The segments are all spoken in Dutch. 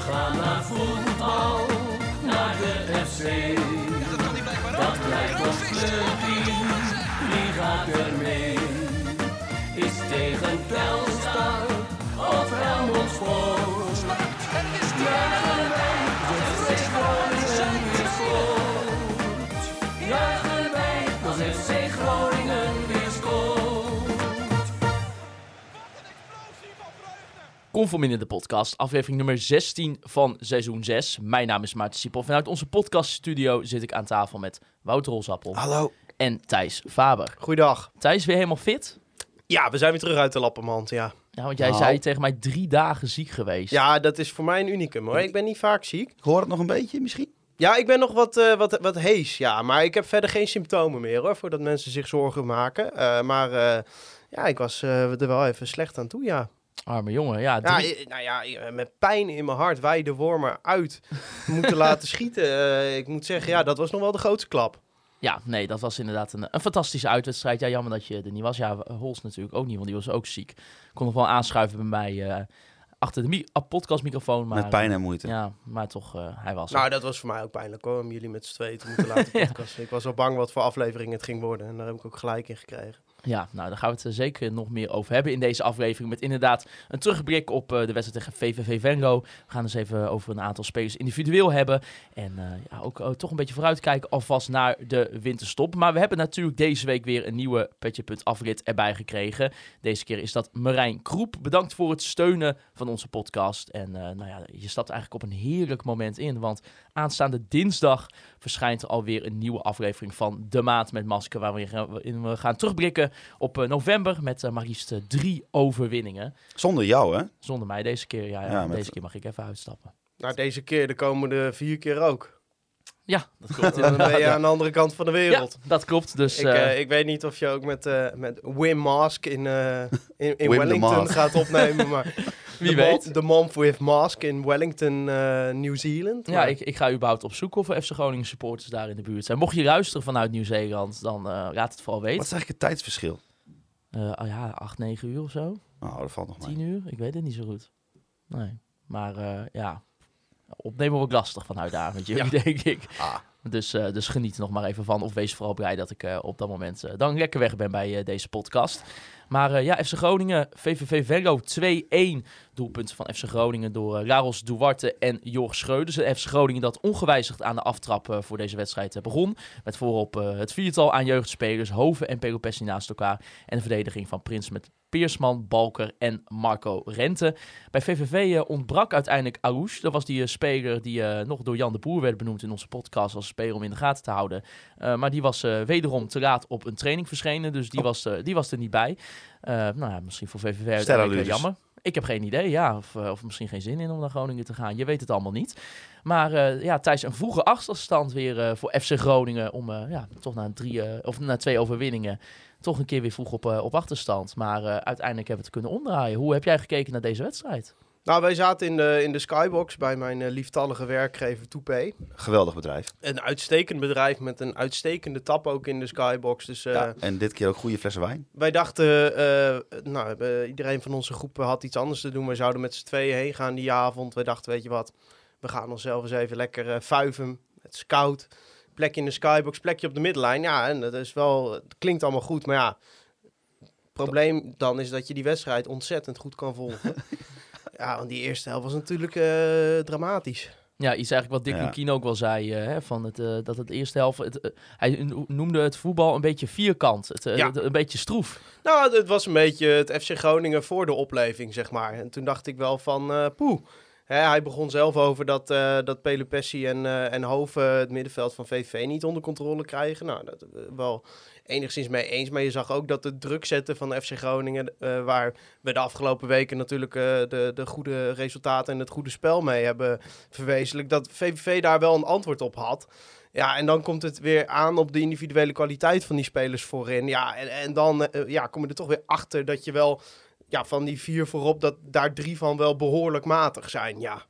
gaan naar Conform in de podcast, aflevering nummer 16 van seizoen 6. Mijn naam is Maarten Siepel. Vanuit onze podcaststudio zit ik aan tafel met Wouter Rolsappel Hallo. en Thijs Faber. Goeiedag. Thijs, weer helemaal fit? Ja, we zijn weer terug uit de lappenmand, ja. Ja, want jij Nou. zei tegen mij drie dagen ziek geweest. Ja, dat is voor mij een unicum hoor. Ik ben niet vaak ziek. Ik hoor het nog een beetje misschien. Ja, ik ben nog wat, eh, wat, wat hees, ja. Maar ik heb verder geen symptomen meer hoor, voordat mensen zich zorgen maken. Eh, maar eh, ja, ik was eh, er wel even slecht aan toe, ja. Arme jongen, ja. Drie- eh, nou ja, eh, met pijn in mijn hart wij de wormen uit moeten laten schieten. Eh, ik moet zeggen, ja, dat was nog wel de grootste klap. Ja, nee, dat was inderdaad een, een fantastische uitwedstrijd. Ja, jammer dat je er niet was. Ja, Hols natuurlijk ook niet, want die was ook ziek. Kon nog wel aanschuiven bij mij eh, achter de mi- podcastmicrofoon. Maar, Met pijn en moeite. Ja, maar toch, eh, hij was er. Nou, dat was voor mij ook pijnlijk hoor, om jullie met z'n tweeën te moeten laten podcasten. Ik was al bang wat voor aflevering het ging worden en daar heb ik ook gelijk in gekregen. Ja, nou, daar gaan we het er zeker nog meer over hebben in deze aflevering. Met inderdaad een terugblik op eh, de wedstrijd tegen VVV Venlo. We gaan dus even over een aantal spelers individueel hebben. En eh, ja, ook eh, toch een beetje vooruitkijken alvast naar de winterstop. Maar we hebben natuurlijk deze week weer een nieuwe Petje.af afrit erbij gekregen. Deze keer is dat Marijn Kroep. Bedankt voor het steunen van onze podcast. En eh, nou ja, je stapt eigenlijk op een heerlijk moment in. Want aanstaande dinsdag verschijnt er alweer een nieuwe aflevering van De Maat met Masker. Waarin we gaan terugblikken op eh, november met eh, maar liefst eh, drie overwinningen. Zonder jou, hè? Zonder mij deze keer. Ja, ja, Ja, met- deze keer mag ik even uitstappen. Nou, deze keer de komende vier keer ook. Ja, dat klopt Dan ben je aan de andere kant van de Ja, wereld. dat klopt. Dus ik, eh, eh, ik weet niet of je ook met, eh, met Wim Mask in, eh, in, in Wim de Wellington gaat opnemen. Maar wie de weet. De Month with Mask in Wellington, eh, New Zealand. Ja, ik, ik ga überhaupt opzoeken of er FC Groningen supporters daar in de buurt zijn. Mocht je luisteren vanuit Nieuw-Zeeland, dan eh laat het vooral Wat weten. is eigenlijk het tijdsverschil? Eh, oh ja, 8, 9 uur of zo. Nou, dat valt nog 10 mee. uur? Ik weet het niet zo goed. Nee. Maar eh, ja, opnemen wordt lastig vanuit daar met jullie, denk ik. Ah, Dus, eh, dus geniet er nog maar even van. Of wees vooral blij dat ik eh, op dat moment eh, dan lekker weg ben bij deze podcast. Maar ja, FC Groningen, VVV Venlo 2-1. Doelpunten van FC Groningen door Laros Duarte en Jorg Schreuders. De FC Groningen dat ongewijzigd aan de aftrap voor deze wedstrijd begon. Met voorop het viertal aan jeugdspelers, Hoven en Pelopessi naast elkaar. En de verdediging van Prins met Peersman, Balker en Marco Rente. Bij VVV eh, ontbrak uiteindelijk Arouche. Dat was die eh, speler die eh, nog door Jan de Boer werd benoemd in onze podcast als speler om in de gaten te houden. Maar die was wederom te laat op een training verschenen, dus die, Oh. was, die was er niet bij. Nou ja, misschien voor VVV uiteindelijk jammer. Ik heb geen idee, ja. Of, of misschien geen zin in om naar Groningen te gaan. Je weet het allemaal niet. Maar eh, ja, tijdens een vroege achterstand weer voor FC Groningen. Om eh, ja, toch na, drie, of na twee overwinningen toch een keer weer vroeg op, eh, op achterstand. Maar eh, uiteindelijk hebben we het kunnen omdraaien. Hoe heb jij gekeken naar deze wedstrijd? Nou, wij zaten in de, in de Skybox bij mijn eh, lieftallige werkgever Toupé. geweldig bedrijf. Een uitstekend bedrijf met een uitstekende tap ook in de Skybox. Dus eh, ja, en dit keer ook goede flessen wijn. wij dachten, eh, nou, iedereen van onze groep had iets anders te doen. Wij zouden met z'n tweeën heen gaan die avond. Wij dachten, weet je wat, we gaan onszelf eens even lekker vuiven. Het is koud. Plekje in de Skybox, plekje op de middenlijn. Ja, en dat is wel, het klinkt allemaal goed, maar ja. Het probleem dan is dat je die wedstrijd ontzettend goed kan volgen. ja, want die eerste helft was natuurlijk eh, dramatisch. Ja, iets eigenlijk wat Dick Ja. Lukien ook wel zei. eh, hè, van het, eh, dat het eerste helft... Het, hij no- noemde het voetbal een beetje vierkant. Het, Ja. het- een beetje stroef. Nou, het was een beetje het FC Groningen voor de opleving, zeg maar. En toen dacht ik wel van, eh poeh. Hij begon zelf over dat, eh dat Pelopessi en, eh en Hoven het middenveld van VV niet onder controle krijgen. Nou, dat wel enigszins mee eens. Maar je zag ook dat het druk zetten van de FC Groningen, eh, waar we de afgelopen weken natuurlijk de, de goede resultaten en het goede spel mee hebben verwezenlijkt, dat VVV daar wel een antwoord op had. Ja, en dan komt het weer aan op de individuele kwaliteit van die spelers voorin. Ja, en, en dan ja, kom je er toch weer achter dat je wel ja, van die vier voorop, dat daar drie van wel behoorlijk matig zijn. Ja,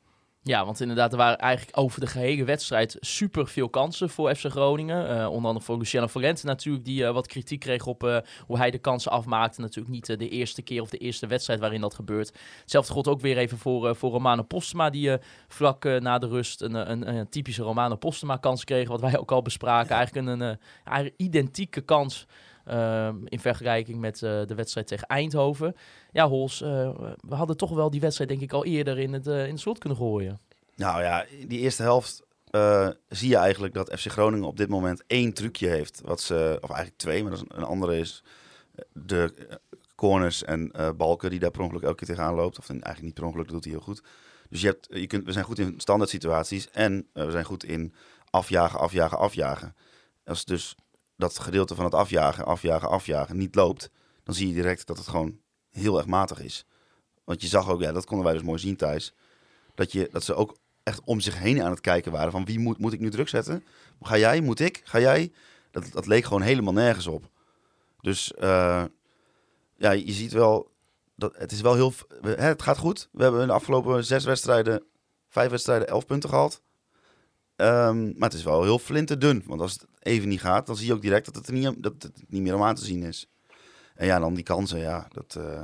Ja, want inderdaad, er waren eigenlijk over de gehele wedstrijd super veel kansen voor FC Groningen. Eh, onder andere voor Luciano Valente natuurlijk, die eh, wat kritiek kreeg op eh, hoe hij de kansen afmaakte. Natuurlijk niet de eerste keer of de eerste wedstrijd waarin dat gebeurt. Hetzelfde geldt ook weer even voor, voor Romano Postema, die vlak na de rust een, een, een typische Romano Postema kans kreeg. Wat wij ook al bespraken. Eigenlijk een, een, identieke kans ehm, in vergelijking met eh, de wedstrijd tegen Eindhoven. Ja, Hols, eh, we hadden toch wel die wedstrijd denk ik al eerder in het, eh, in het slot kunnen gooien. Nou ja, die eerste helft zie je eigenlijk dat FC Groningen op dit moment één trucje heeft. Wat ze, of eigenlijk twee, maar dat is een, andere is de corners en balken die daar per ongeluk elke keer tegenaan loopt. Of eigenlijk niet per ongeluk, dat doet hij heel goed. Dus je hebt, je kunt, we zijn goed in standaard situaties en we zijn goed in afjagen, afjagen, afjagen. Als dus dat gedeelte van het afjagen, afjagen, afjagen niet loopt, dan zie je direct dat het gewoon heel erg matig is. Want je zag ook, ja, dat konden wij dus mooi zien thuis, dat, je, dat ze ook echt om zich heen aan het kijken waren van wie moet, moet ik nu druk zetten? Ga jij? Moet ik? Ga jij? Dat, dat leek gewoon helemaal nergens op. Dus eh, ja, je ziet wel, dat, het is wel heel, hè, het gaat goed. We hebben in de afgelopen zes wedstrijden, vijf wedstrijden, elf punten gehaald. Ehm, maar het is wel heel flinterdun. Want als het even niet gaat, dan zie je ook direct dat het, er niet, dat het niet meer om aan te zien is. En ja, dan die kansen, ja. Dat, eh,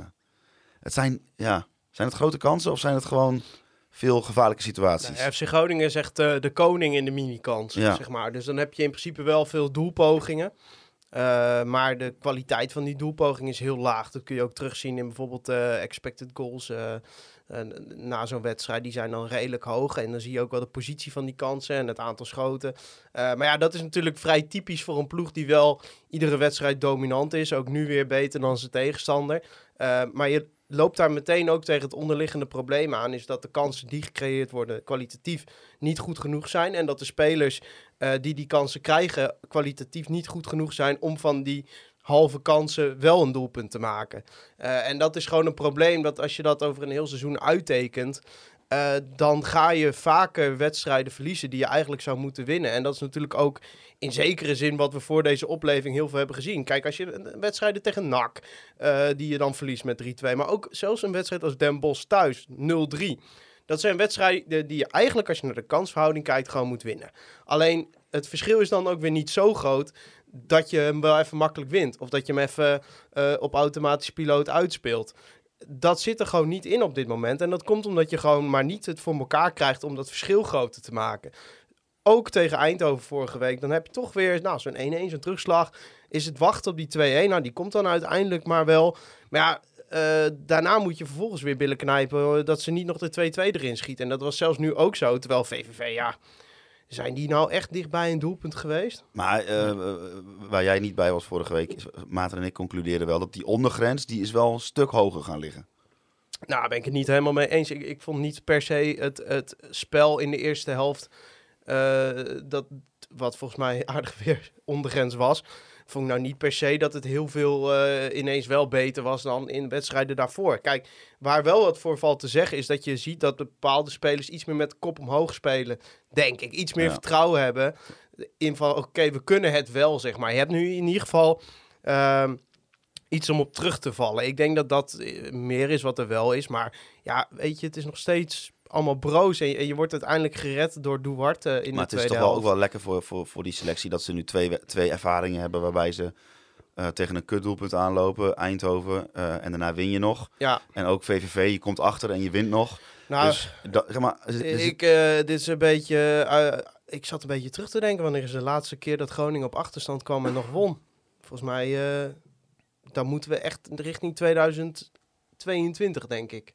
het zijn, ja, zijn het grote kansen of zijn het gewoon veel gevaarlijke situaties? Nou, FC Groningen is echt de koning in de minikans, Ja. zeg maar. Dus dan heb je in principe wel veel doelpogingen. Eh, maar de kwaliteit van die doelpoging is heel laag. Dat kun je ook terugzien in bijvoorbeeld eh, expected goals na zo'n wedstrijd. Die zijn dan redelijk hoog. En dan zie je ook wel de positie van die kansen en het aantal schoten. Eh, maar ja, dat is natuurlijk vrij typisch voor een ploeg die wel iedere wedstrijd dominant is. Ook nu weer beter dan zijn tegenstander. Eh, maar je loopt daar meteen ook tegen het onderliggende probleem aan. Is dat de kansen die gecreëerd worden kwalitatief niet goed genoeg zijn. En dat de spelers eh, die die kansen krijgen kwalitatief niet goed genoeg zijn om van die halve kansen wel een doelpunt te maken. Eh, en dat is gewoon een probleem dat als je dat over een heel seizoen uittekent, eh, dan ga je vaker wedstrijden verliezen die je eigenlijk zou moeten winnen. En dat is natuurlijk ook in zekere zin wat we voor deze opleving heel veel hebben gezien. Kijk, als je een- wedstrijden tegen NAC, eh, die je dan verliest met 3-2, maar ook zelfs een wedstrijd als Den Bosch thuis, 0-3. Dat zijn wedstrijden die je eigenlijk, als je naar de kansverhouding kijkt, gewoon moet winnen. Alleen het verschil is dan ook weer niet zo groot dat je hem wel even makkelijk wint. Of dat je hem even eh, op automatische piloot uitspeelt. Dat zit er gewoon niet in op dit moment. En dat komt omdat je gewoon maar niet het voor elkaar krijgt om dat verschil groter te maken. Ook tegen Eindhoven vorige week. Dan heb je toch weer nou, zo'n 1-1, zo'n terugslag. Is het wachten op die 2-1? Nou, die komt dan uiteindelijk maar wel. Maar ja, eh, daarna moet je vervolgens weer billen knijpen dat ze niet nog de 2-2 erin schieten. En dat was zelfs nu ook zo. Terwijl VVV, ja, zijn die nou echt dichtbij een doelpunt geweest? Maar eh, eh, waar jij niet bij was vorige week, is, Maarten en ik concludeerden wel dat die ondergrens, die is wel een stuk hoger gaan liggen. Nou, daar ben ik het niet helemaal mee eens. Ik, ik vond niet per se het, het spel in de eerste helft, eh, dat, wat volgens mij aardig weer ondergrens was, vond ik nou niet per se dat het heel veel eh, ineens wel beter was dan in wedstrijden daarvoor. Kijk, waar wel wat voor valt te zeggen is dat je ziet dat bepaalde spelers iets meer met de kop omhoog spelen, denk ik. Iets meer Ja. vertrouwen hebben in van, oké, we kunnen het wel, zeg maar. Je hebt nu in ieder geval... ehm, iets om op terug te vallen. Ik denk dat dat eh, meer is wat er wel is. Maar ja, weet je, het is nog steeds allemaal broos. En je, en je wordt uiteindelijk gered door Duarte in maar de het is toch wel helft. ook wel lekker voor, voor, voor die selectie dat ze nu twee, we- twee ervaringen hebben waarbij ze eh, tegen een kutdoelpunt aanlopen, Eindhoven, eh, en daarna win je nog. Ja, En ook VVV, je komt achter en je wint nog. nou, dus dat, zeg maar, ik, eh, dit is een beetje... ik zat een beetje terug te denken wanneer is de laatste keer dat Groningen op achterstand kwam en nog won. Volgens mij, dan moeten we echt richting 2022, denk ik.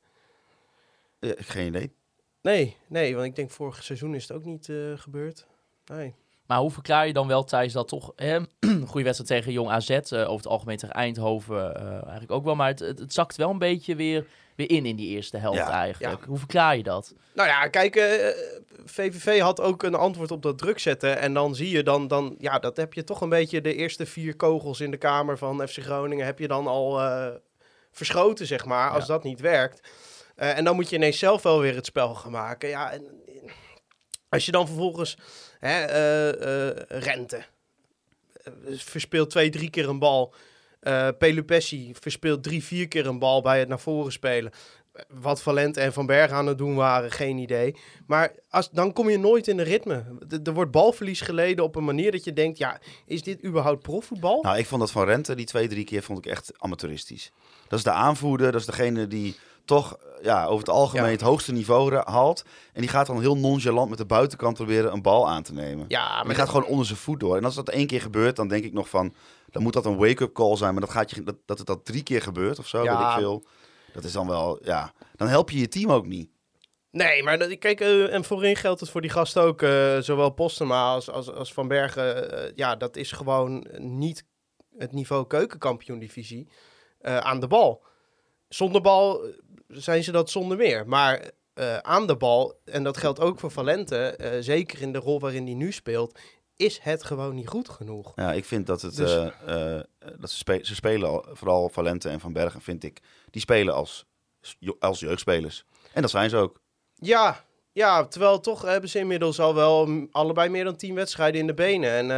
geen idee. Nee, nee, want ik denk vorig seizoen is het ook niet eh, gebeurd. Nee. Maar hoe verklaar je dan wel, Thijs, dat toch hè, een goede wedstrijd tegen Jong AZ, eh, over het algemeen tegen Eindhoven eh, eigenlijk ook wel, maar het, het, het zakt wel een beetje weer, weer in in die eerste helft Ja, eigenlijk. Hoe verklaar je dat? Nou ja, kijk, VVV had ook een antwoord op dat druk zetten. En dan zie je dan, dan, ja, dat heb je toch een beetje de eerste vier kogels in de kamer van FC Groningen. Heb je dan al eh, verschoten, zeg maar, als Ja. dat niet werkt. Eh, en dan moet je ineens zelf wel weer het spel gaan maken. Ja, en, en als je dan vervolgens hè, eh, eh, rente eh, verspeelt twee, drie keer een bal. Eh Pelupessi verspeelt drie, vier keer een bal bij het naar voren spelen. wat Valente en Van Berg aan het doen waren, geen idee. Maar als, dan kom je nooit in de ritme. Er wordt balverlies geleden op een manier dat je denkt, ja, is dit überhaupt profvoetbal? Nou, ik vond dat van Rente, die twee, drie keer, vond ik echt amateuristisch. Dat is de aanvoerder, dat is degene die toch ja, over het algemeen Ja. het hoogste niveau haalt. En die gaat dan heel nonchalant met de buitenkant proberen een bal aan te nemen. ja, Maar die gaat gewoon onder zijn voet door. En als dat één keer gebeurt, dan denk ik nog van... Dan moet dat een wake-up call zijn. Maar dat, gaat je, dat, dat het dat drie keer gebeurt of zo, Ja. weet ik veel. Dat is dan wel, ja... Dan help je je team ook niet. Nee, maar kijk, eh, en voorin geldt het voor die gast ook. eh, zowel Postema als, als, als Van Bergen. eh, ja, dat is gewoon niet het niveau keukenkampioen-divisie aan de bal. Zonder bal zijn ze dat zonder meer. Maar eh, aan de bal, en dat geldt ook voor Valente, eh, zeker in de rol waarin hij nu speelt, is het gewoon niet goed genoeg. Ja, ik vind dat het... Dus- eh, dat ze, spe- ze spelen, al, vooral Valente en Van Bergen, vind ik... Die spelen als, als jeugdspelers. En dat zijn ze ook. Ja, ja, terwijl toch hebben ze inmiddels al wel allebei meer dan tien wedstrijden in de benen.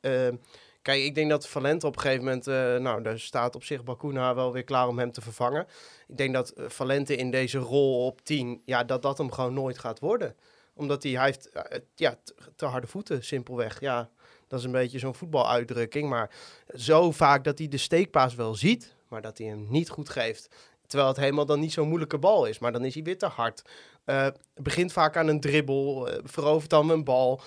En kijk, ik denk dat Valente op een gegeven moment, eh, nou, daar staat op zich Bakuna wel weer klaar om hem te vervangen. Ik denk dat eh, Valente in deze rol op 10, ja, dat dat hem gewoon nooit gaat worden. Omdat hij, heeft eh, ja, te, harde voeten, simpelweg. Ja, dat is een beetje zo'n voetbaluitdrukking. Maar zo vaak dat hij de steekpaas wel ziet, maar dat hij hem niet goed geeft. Terwijl het helemaal dan niet zo'n moeilijke bal is. Maar dan is hij weer te hard. Begint vaak aan een dribbel. verovert dan een bal.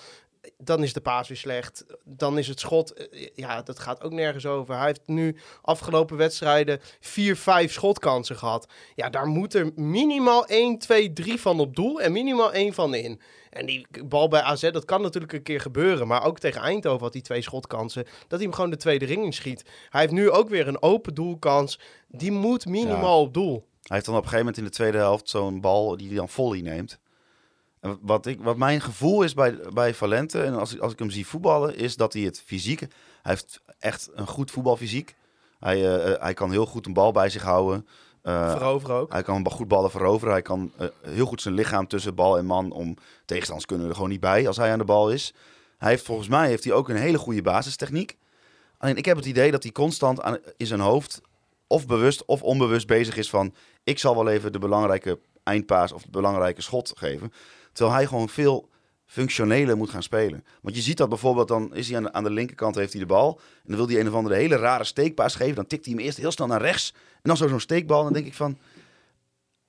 Dan is de paas weer slecht. Dan is het schot. eh, ja, dat gaat ook nergens over. Hij heeft nu afgelopen wedstrijden vier, vijf schotkansen gehad. Ja, daar moet er minimaal 1, 2, 3 van op doel. En minimaal één van in. En die bal bij AZ, dat kan natuurlijk een keer gebeuren. Maar ook tegen Eindhoven had hij twee schotkansen. Dat hij hem gewoon de tweede ring inschiet. Hij heeft nu ook weer een open doelkans. Die moet minimaal op doel. Hij heeft dan op een gegeven moment in de tweede helft zo'n bal die hij dan volley neemt. Wat, ik, wat mijn gevoel is bij, bij Valente, en als, ik- als ik hem zie voetballen, is dat hij het fysieke... Hij heeft echt een goed voetbalfysiek. Hij, eh, eh, hij kan heel goed een bal bij zich houden. Eh, Veroveren ook. hij kan goed ballen veroveren. Hij kan heel goed zijn lichaam tussen bal en man om tegenstanders kunnen er gewoon niet bij als hij aan de bal is. Hij heeft volgens mij heeft hij ook een hele goede basistechniek. Alleen ik heb het idee dat hij constant aan, in zijn hoofd of bewust of onbewust bezig is van ik zal wel even de belangrijke eindpaas of het belangrijke schot geven. Terwijl hij gewoon veel functioneler moet gaan spelen. Want je ziet dat bijvoorbeeld, dan is hij aan de, aan de linkerkant heeft hij de bal. En dan wil hij een of andere hele rare steekpaas geven. Dan tikt hij hem eerst heel snel naar rechts. En dan zo zo'n steekbal. Dan denk ik van,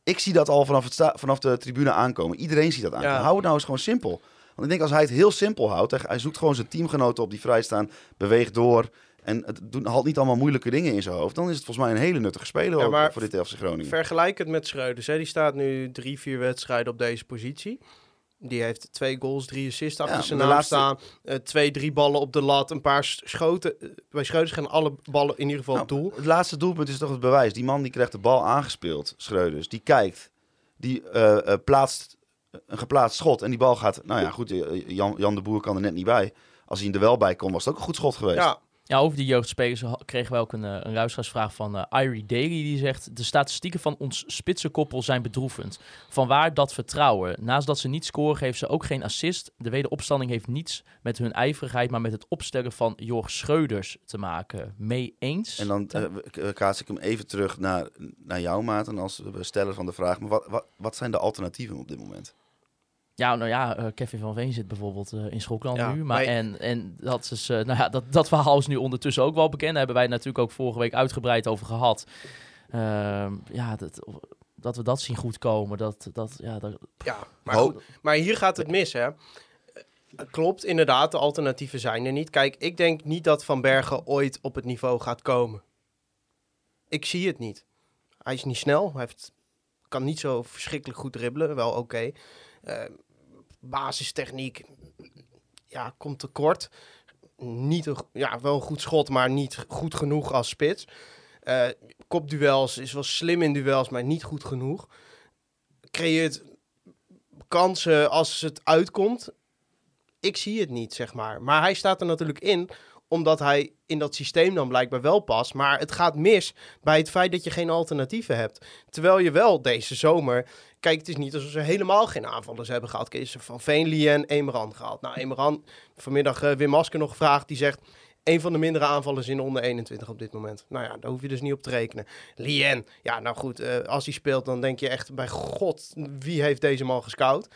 ik zie dat al vanaf, het vanaf de tribune aankomen. Iedereen ziet dat aankomen. Ja. Hou het nou eens gewoon simpel. Want ik denk als hij het heel simpel houdt. Hij, hij zoekt gewoon zijn teamgenoten op die vrij staan. Beweegt door. En het doet, haalt niet allemaal moeilijke dingen in zijn hoofd. Dan is het volgens mij een hele nuttige speler Ja, ook maar voor dit FC Groningen. Vergelijk het met Schreuders. Hè. Die staat nu drie, vier wedstrijden op deze positie. Die heeft twee goals, drie assists achter Ja, zijn naam laatste- staan. Eh, twee, drie ballen op de lat. Een paar schoten. Eh, bij Schreuders gaan alle ballen in ieder geval Nou, doel. Het laatste doelpunt is toch het bewijs. Die man die krijgt de bal aangespeeld, Schreuders. Die kijkt. Die eh, plaatst een geplaatst schot. En die bal gaat... Nou ja, goed. Jan, Jan de Boer kan er net niet bij. Als hij er wel bij kon, was het ook een goed schot geweest. Ja, Ja, over die jeugdspelers kregen we ook een, eh, een van eh Irie Daly. Die zegt, de statistieken van ons spitsenkoppel zijn bedroevend. Vanwaar dat vertrouwen. Naast dat ze niet scoren, geven ze ook geen assist. De wederopstanding heeft niets met hun ijverigheid, maar met het opstellen van Jorg Schreuders te maken. Mee eens? En dan k- eh, kaats ik hem even terug naar, naar jou, Maarten, als steller van de vraag. Maar wat, wat, wat zijn de alternatieven op dit moment? Ja, nou ja, eh, Kevin van Veen zit bijvoorbeeld eh, in Schokland Ja, nu. Maar en, en dat, is, eh, nou ja, dat, dat verhaal is nu ondertussen ook wel bekend. Daar hebben wij natuurlijk ook vorige week uitgebreid over gehad. Ehm, ja, dat, dat we dat zien goedkomen. Dat, dat, ja, dat, ja. Maar, goed, maar hier gaat het mis, hè. Klopt, inderdaad, de alternatieven zijn er niet. Kijk, ik denk niet dat Van Bergen ooit op het niveau gaat komen. Ik zie het niet. Hij is niet snel, hij heeft, kan niet zo verschrikkelijk goed dribbelen, wel oké. Eh, basistechniek, ja, komt tekort. Niet een, ja, wel een goed schot, maar niet goed genoeg als spits. Eh, kopduels is wel slim in duels, maar niet goed genoeg. Creëert kansen als het uitkomt. Ik zie het niet, zeg maar. Maar hij staat er natuurlijk in, omdat hij in dat systeem dan blijkbaar wel past. Maar het gaat mis bij het feit dat je geen alternatieven hebt. Terwijl je wel deze zomer... Kijk, het is niet alsof ze helemaal geen aanvallers hebben gehad. Kees Van Veenlie en Emeran gehaald. Nou, Emeran, vanmiddag eh, Wim Masker nog gevraagd. Die zegt, een van de mindere aanvallers in de onder 21 op dit moment. Nou ja, daar hoef je dus niet op te rekenen. Lien, ja, nou goed, eh, als hij speelt, dan denk je echt bij god, wie heeft deze man gescout?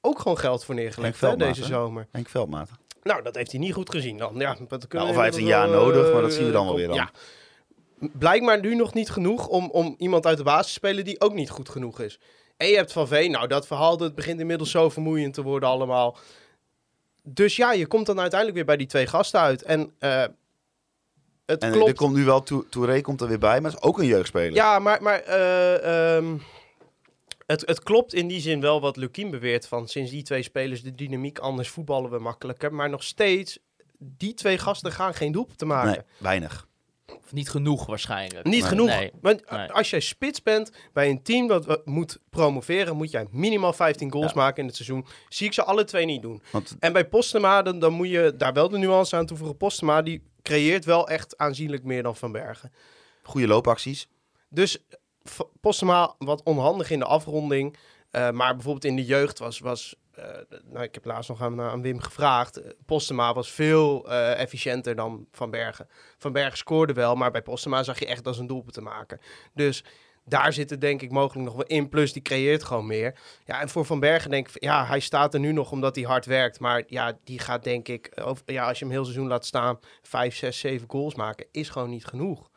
Ook gewoon geld voor neergelegd hè, deze zomer. Henk Veldmaat. Nou, dat heeft hij niet goed gezien dan. Ja, dat kunnen of we hij heeft een jaar nodig, maar eh, dat zien we dan wel weer dan. Ja. Blijkbaar nu nog niet genoeg om, om iemand uit de basis te spelen die ook niet goed genoeg is. En je hebt Van Veen, nou dat verhaal dat begint inmiddels zo vermoeiend te worden allemaal. Dus ja, je komt dan uiteindelijk weer bij die twee gasten uit. En eh, het En klopt. er komt nu wel, Tou- Touré komt er weer bij, maar is ook een jeugdspeler. Ja, maar, maar eh, ehm, het, het klopt in die zin wel wat Lukien beweert. Van sinds die twee spelers de dynamiek anders voetballen we makkelijker. Maar nog steeds, die twee gasten gaan geen doelpunt te maken. Nee, weinig. Of niet genoeg waarschijnlijk. Niet Nee. genoeg. Nee. Nee. als jij spits bent bij een team dat moet promoveren, moet jij minimaal 15 goals Ja. maken in het seizoen. Zie ik ze alle twee niet doen. Want En bij Postema, dan, dan moet je daar wel de nuance aan toevoegen. Postema, die creëert wel echt aanzienlijk meer dan Van Bergen. goede loopacties. Dus v- Postema wat onhandig in de afronding. eh, maar bijvoorbeeld in de jeugd was... was eh, nou, ik heb laatst nog aan, Wim gevraagd. Eh, Postema was veel eh, efficiënter dan Van Bergen. Van Bergen scoorde wel, maar bij Postema zag je echt als een doelpunt te maken. Dus daar zit het denk ik mogelijk nog wel in. Plus die creëert gewoon meer. Ja, en voor Van Bergen denk ik... Ja, hij staat er nu nog omdat hij hard werkt. Maar ja, die gaat denk ik... ja, als je hem heel seizoen laat staan... Vijf, zes, zeven goals maken, is gewoon niet genoeg.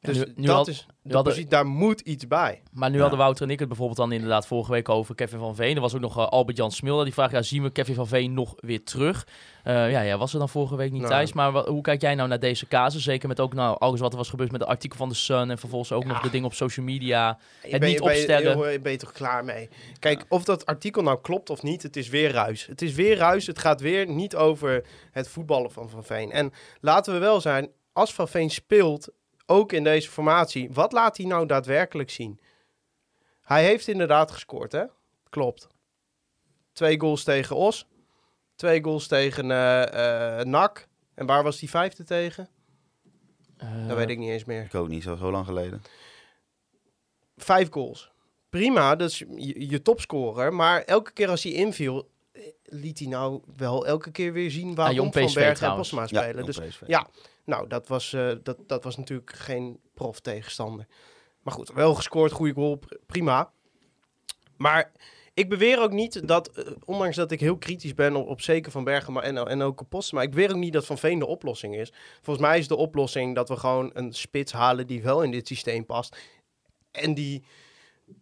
Ja, Dus nu- nu dat had- is... nu hadden- daar moet iets bij. Maar nu Ja. hadden Wouter en ik het bijvoorbeeld dan inderdaad vorige week over Kevin van Veen. Er was ook nog eh, Albert-Jan Smilder. Die vraagt, ja, zien we Kevin van Veen nog weer terug? Eh, ja, ja, was er dan vorige week niet Nou. thuis. Maar hoe kijk jij nou naar deze casus? Zeker met ook nou, alles wat er was gebeurd met de artikel van de Sun. En vervolgens ook Ja. nog de dingen op social media. Je Het ben, niet je- ben je- opstellen. je ben je toch klaar mee? Kijk, of dat artikel nou klopt of niet, het is weer ruis. Het is weer ruis. Het gaat weer niet over het voetballen van Van Veen. En laten we wel zijn, als Van Veen speelt, ook in deze formatie, wat laat hij nou daadwerkelijk zien? Hij heeft inderdaad gescoord, hè? Klopt. Twee goals tegen Os. Twee goals tegen eh eh NAC. En waar was die vijfde tegen? Eh, Dat weet ik niet eens meer. Ik ook niet, zo, zo lang geleden. vijf goals. Prima, dat is je, je topscorer. Maar elke keer als hij inviel, eh, liet hij nou wel elke keer weer zien waarom jong Van Bergen en. Postma Ja, spelen. dus PSV. ja, nou, dat was, eh, dat, dat was natuurlijk geen prof tegenstander. Maar goed, wel gescoord, goede goal, pr- prima. Maar ik beweer ook niet dat, eh, ondanks dat ik heel kritisch ben op, op zeker Van Bergen maar, en, en ook op Postma, ik beweer ook niet dat Van Veen de oplossing is. Volgens mij is de oplossing dat we gewoon een spits halen die wel in dit systeem past. En die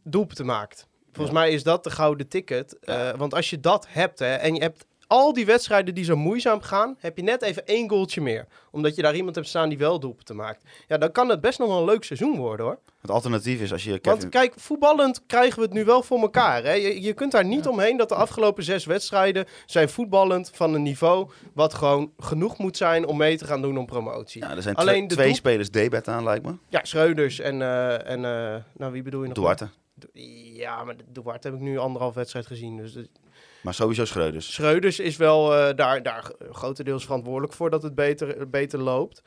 doelpunten maakt. Volgens mij is dat de gouden ticket. Eh, want als je dat hebt hè, en je hebt al die wedstrijden die zo moeizaam gaan, heb je net even één goaltje meer. Omdat je daar iemand hebt staan die wel doelpunten maakt. Ja, dan kan het best nog wel een leuk seizoen worden hoor. Het alternatief is als je Kevin... Want kijk, voetballend krijgen we het nu wel voor elkaar. Hè? Je, je kunt daar niet omheen dat de afgelopen zes wedstrijden zijn voetballend van een niveau wat gewoon genoeg moet zijn om mee te gaan doen om promotie. Ja, ja, er zijn alleen twee, twee doel- spelers debet aan, lijkt me. Schreuders en, eh, en eh, nou wie bedoel je nog? Duarte. Ja, maar de Duarte heb ik nu anderhalf wedstrijd gezien. Dus Maar sowieso Schreuders. Schreuders is wel eh, daar, daar grotendeels verantwoordelijk voor dat het beter, beter loopt.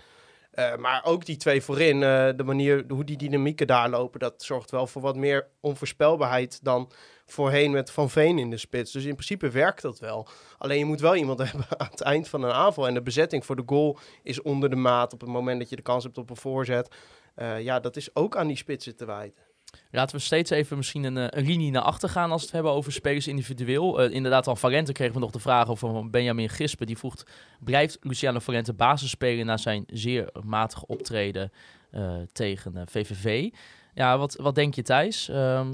Eh, maar ook die twee voorin, eh, de manier hoe die dynamieken daar lopen, dat zorgt wel voor wat meer onvoorspelbaarheid dan voorheen met Van Veen in de spits. Dus in principe werkt dat wel. Alleen je moet wel iemand hebben aan het eind van een aanval. En de bezetting voor de goal is onder de maat op het moment dat je de kans hebt op een voorzet. Ja, dat is ook aan die spitsen te wijten. Laten we steeds even misschien een, eh, een linie naar achter gaan als we het hebben over spelers individueel. Eh, inderdaad, van Valente kregen we nog de vraag over van Benjamin Gispen. Die vroeg, blijft Luciano Valente basis spelen na zijn zeer matige optreden eh, tegen VVV? Ja, wat, wat denk je Thijs? Ehm,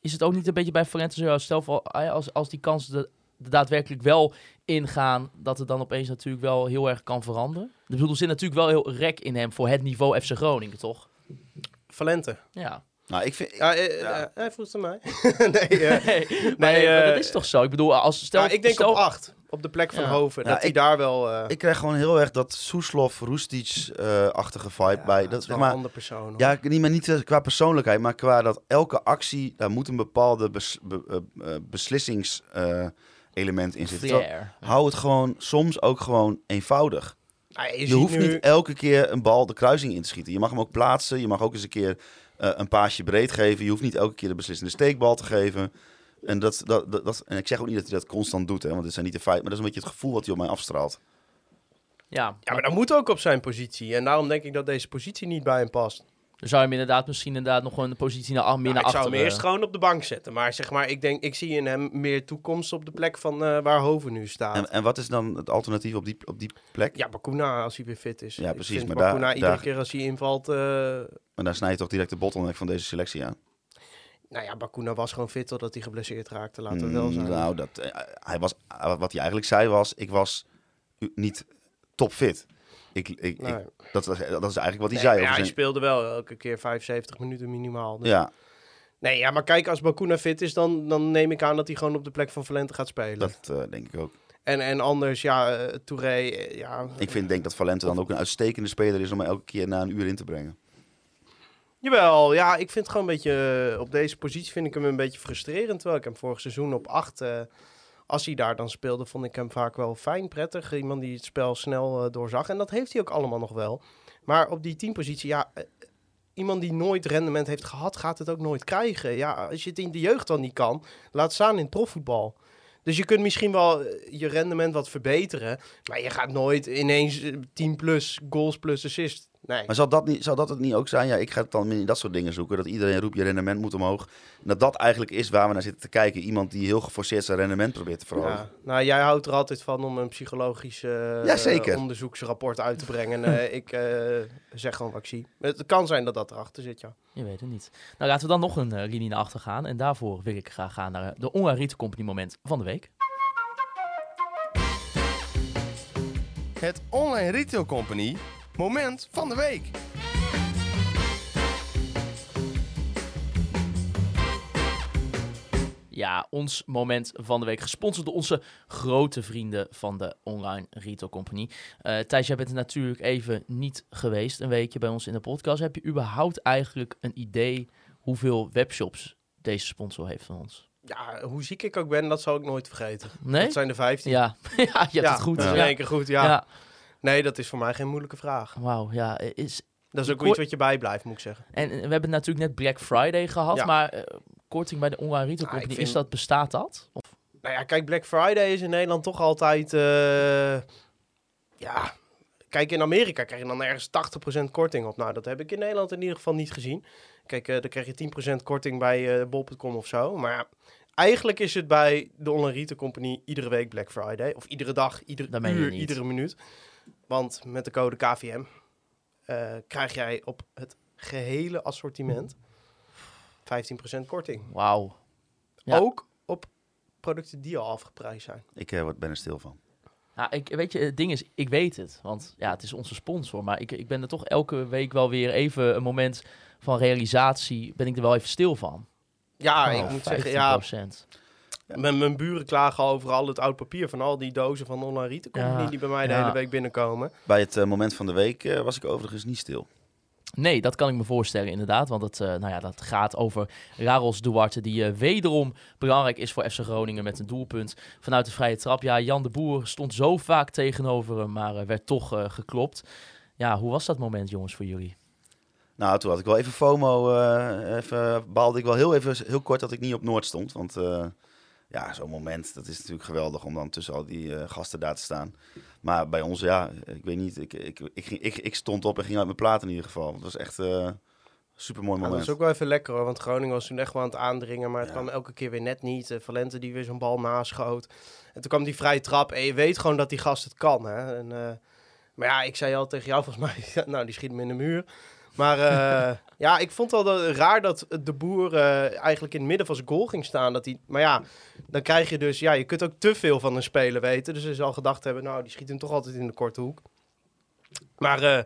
is het ook niet een beetje bij Valente zo, stel voor, ah als, als die kansen er er daadwerkelijk wel ingaan, dat het dan opeens natuurlijk wel heel erg kan veranderen? Ik bedoel, er zit natuurlijk wel heel rek in hem voor het niveau FC Groningen, toch? Valente. Ja. Nou, ik vind... Ja, eh, Ja. eh, hij vroeg het aan mij. nee, eh, Nee, maar, Nee, maar eh, dat is toch zo? Ik bedoel, als stel, nou, ik denk stel, op acht. Op de plek van Ja. Hoven. Ja, dat hij ik- daar wel... eh Ik krijg gewoon heel erg dat Soeslof, Roestic-achtige vibe ja, bij. het Dat, is wel maar, een andere persoon. hoor. ja, niet, maar niet eh, qua persoonlijkheid, maar qua dat elke actie, daar moet een bepaalde bes, be- eh, eh, beslissingselement in zitten. Terwijl, Flair. hou het gewoon soms ook gewoon eenvoudig. Nou, je Je, ziet hoeft nu- niet elke keer een bal de kruising in te schieten. Je mag hem ook plaatsen. Je mag ook eens een keer eh, een paasje breed geven. Je hoeft niet elke keer de beslissende steekbal te geven. En, dat, dat, dat, dat- en ik zeg ook niet dat hij dat constant doet, hè, want dit zijn niet de feiten. Maar dat is een beetje het gevoel wat hij op mij afstraalt. Ja, Ja, maar dat moet ook op zijn positie. En daarom denk ik dat deze positie niet bij hem past. Dan zou je hem inderdaad misschien inderdaad nog een positie naar, meer Nou, naar ik zou achter... hem eerst eh, gewoon op de bank zetten. Maar zeg maar, ik denk, ik zie in hem meer toekomst op de plek van eh, waar Hoven nu staat. En, en wat is dan het alternatief op die, op die plek? Ja, Bakuna als hij weer fit is. Ja, Ik precies, vind maar daar- Bakuna iedere daar- keer als hij invalt... eh, Maar daar snij je toch direct de bottleneck van deze selectie aan. nou ja, Bakuna was gewoon fit totdat hij geblesseerd raakte. Laten we wel Mm, zijn. Nou, dat, hij was, wat hij eigenlijk zei was, ik was niet topfit. Ik, ik, dat, was- dat is eigenlijk wat hij Nee, zei. ja, hij speelde wel elke keer 75 minuten minimaal. Dus- ja, Nee, ja, maar kijk, als Bakuna fit is, dan, dan neem ik aan dat hij gewoon op de plek van Valente gaat spelen. dat eh, denk ik ook. En, en anders, ja, eh, Touré, eh, ja... Ik vind, denk dat Valente dan ook een uitstekende speler is om hem elke keer na een uur in te brengen. Jawel, ja, ik vind het gewoon een beetje... op deze positie vind ik hem een beetje frustrerend. Terwijl ik hem vorig seizoen op 8... als hij daar dan speelde, vond ik hem vaak wel fijn, prettig. Iemand die het spel snel eh, doorzag. En dat heeft hij ook allemaal nog wel. Maar op die teampositie, ja... eh, Iemand die nooit rendement heeft gehad, gaat het ook nooit krijgen. Ja, als je het in de jeugd dan niet kan, laat staan in profvoetbal. Dus je kunt misschien wel eh, je rendement wat verbeteren. Maar je gaat nooit ineens eh, 10 plus goals plus assist. Nee. Maar zal dat, niet, zal dat het niet ook zijn? Ja, ik ga het dan in dat soort dingen zoeken. Dat iedereen roept, je rendement moet omhoog. En dat dat eigenlijk is waar we naar zitten te kijken. Iemand die heel geforceerd zijn rendement probeert te verhogen. Ja, nou, jij houdt er altijd van om een psychologisch Ja, zeker. onderzoeksrapport uit te brengen. En eh, ik eh, zeg gewoon wat ik zie. Het kan zijn dat dat erachter zit, ja. Je weet het niet. Nou, laten we dan nog een eh, linie naar achter gaan. En daarvoor wil ik graag gaan naar de Online Retail Company moment van de week. Het Online Retail Company moment van de week. Ja, ons moment van de week. Gesponsord door onze grote vrienden van de Online Retail Company. Eh Thijs, jij bent er natuurlijk even niet geweest, een weekje bij ons in de podcast. Heb je überhaupt eigenlijk een idee hoeveel webshops deze sponsor heeft van ons? Ja, hoe ziek ik ook ben, dat zal ik nooit vergeten. Nee? Dat zijn de 15. Ja, ja je hebt Ja, het goed. Dat is Ja, in één keer goed, ja. ja. Nee, dat is voor mij geen moeilijke vraag. wauw. Ja, is, Dat is ook iets wat je bijblijft, moet ik zeggen. En eh, we hebben natuurlijk net Black Friday gehad, Ja. maar eh, korting bij de Online Retail Ah, Company, vind- is dat, bestaat dat? Of, Nou ja, kijk, Black Friday is in Nederland toch altijd... eh, ja, kijk, in Amerika krijg je dan ergens 80% korting op. Nou, dat heb ik in Nederland in ieder geval niet gezien. Kijk, eh, dan krijg je 10% korting bij bol.com of zo. Maar eigenlijk is het bij de Online Retail Company iedere week Black Friday. Of iedere dag, iedere uur, iedere minuut. Want met de code KVM eh, krijg jij op het gehele assortiment 15% korting. wauw. Ja. Ook op producten die al afgeprijsd zijn. Ik eh, word- ben er stil van. Nou, ik, weet je, het ding is, ik weet het. Want ja, het is onze sponsor. Maar ik, ik ben er toch elke week wel weer even een moment van realisatie. Ben ik er wel even stil van. Ja, Oh, ik moet zeggen, ja, 15%. mijn, mijn buren klagen over al het oud papier van al die dozen van online company Ja, die bij mij de ja. hele week binnenkomen. Bij het eh, moment van de week eh, was ik overigens niet stil. Nee, dat kan ik me voorstellen inderdaad. Want het, eh, nou ja, dat gaat over Raros Duarte, die eh, wederom belangrijk is voor FC Groningen met een doelpunt vanuit de vrije trap. Ja, Jan de Boer stond zo vaak tegenover hem, maar eh, werd toch eh, geklopt. Ja, hoe was dat moment, jongens, voor jullie? Nou, toen had ik wel even FOMO. eh, even, baalde ik wel heel even heel kort dat ik niet op Noord stond. Want eh, ja, zo'n moment, dat is natuurlijk geweldig om dan tussen al die eh, gasten daar te staan. Maar bij ons, ja, ik weet niet. Ik, ik, ik, ging, ik, ik stond op en ging uit mijn plaat in ieder geval. Het was echt eh, een supermooi Ja, dat moment. is ook wel even lekker hoor, want Groningen was toen echt wel aan het aandringen, maar het Ja. kwam elke keer weer net niet. Eh, Valente die weer zo'n bal naschoot. En toen kwam die vrije trap en je weet gewoon dat die gast het kan. Hè? En, eh, maar ja, ik zei al tegen jou volgens mij, ja, nou die schiet hem in de muur. Maar eh, ja, ik vond wel dat, raar dat de boer eh, eigenlijk in het midden van zijn goal ging staan. Dat hij, maar ja, dan krijg je dus, ja, je kunt ook te veel van een speler weten. Dus ze zal gedacht hebben, nou, die schiet hem toch altijd in de korte hoek. Maar eh,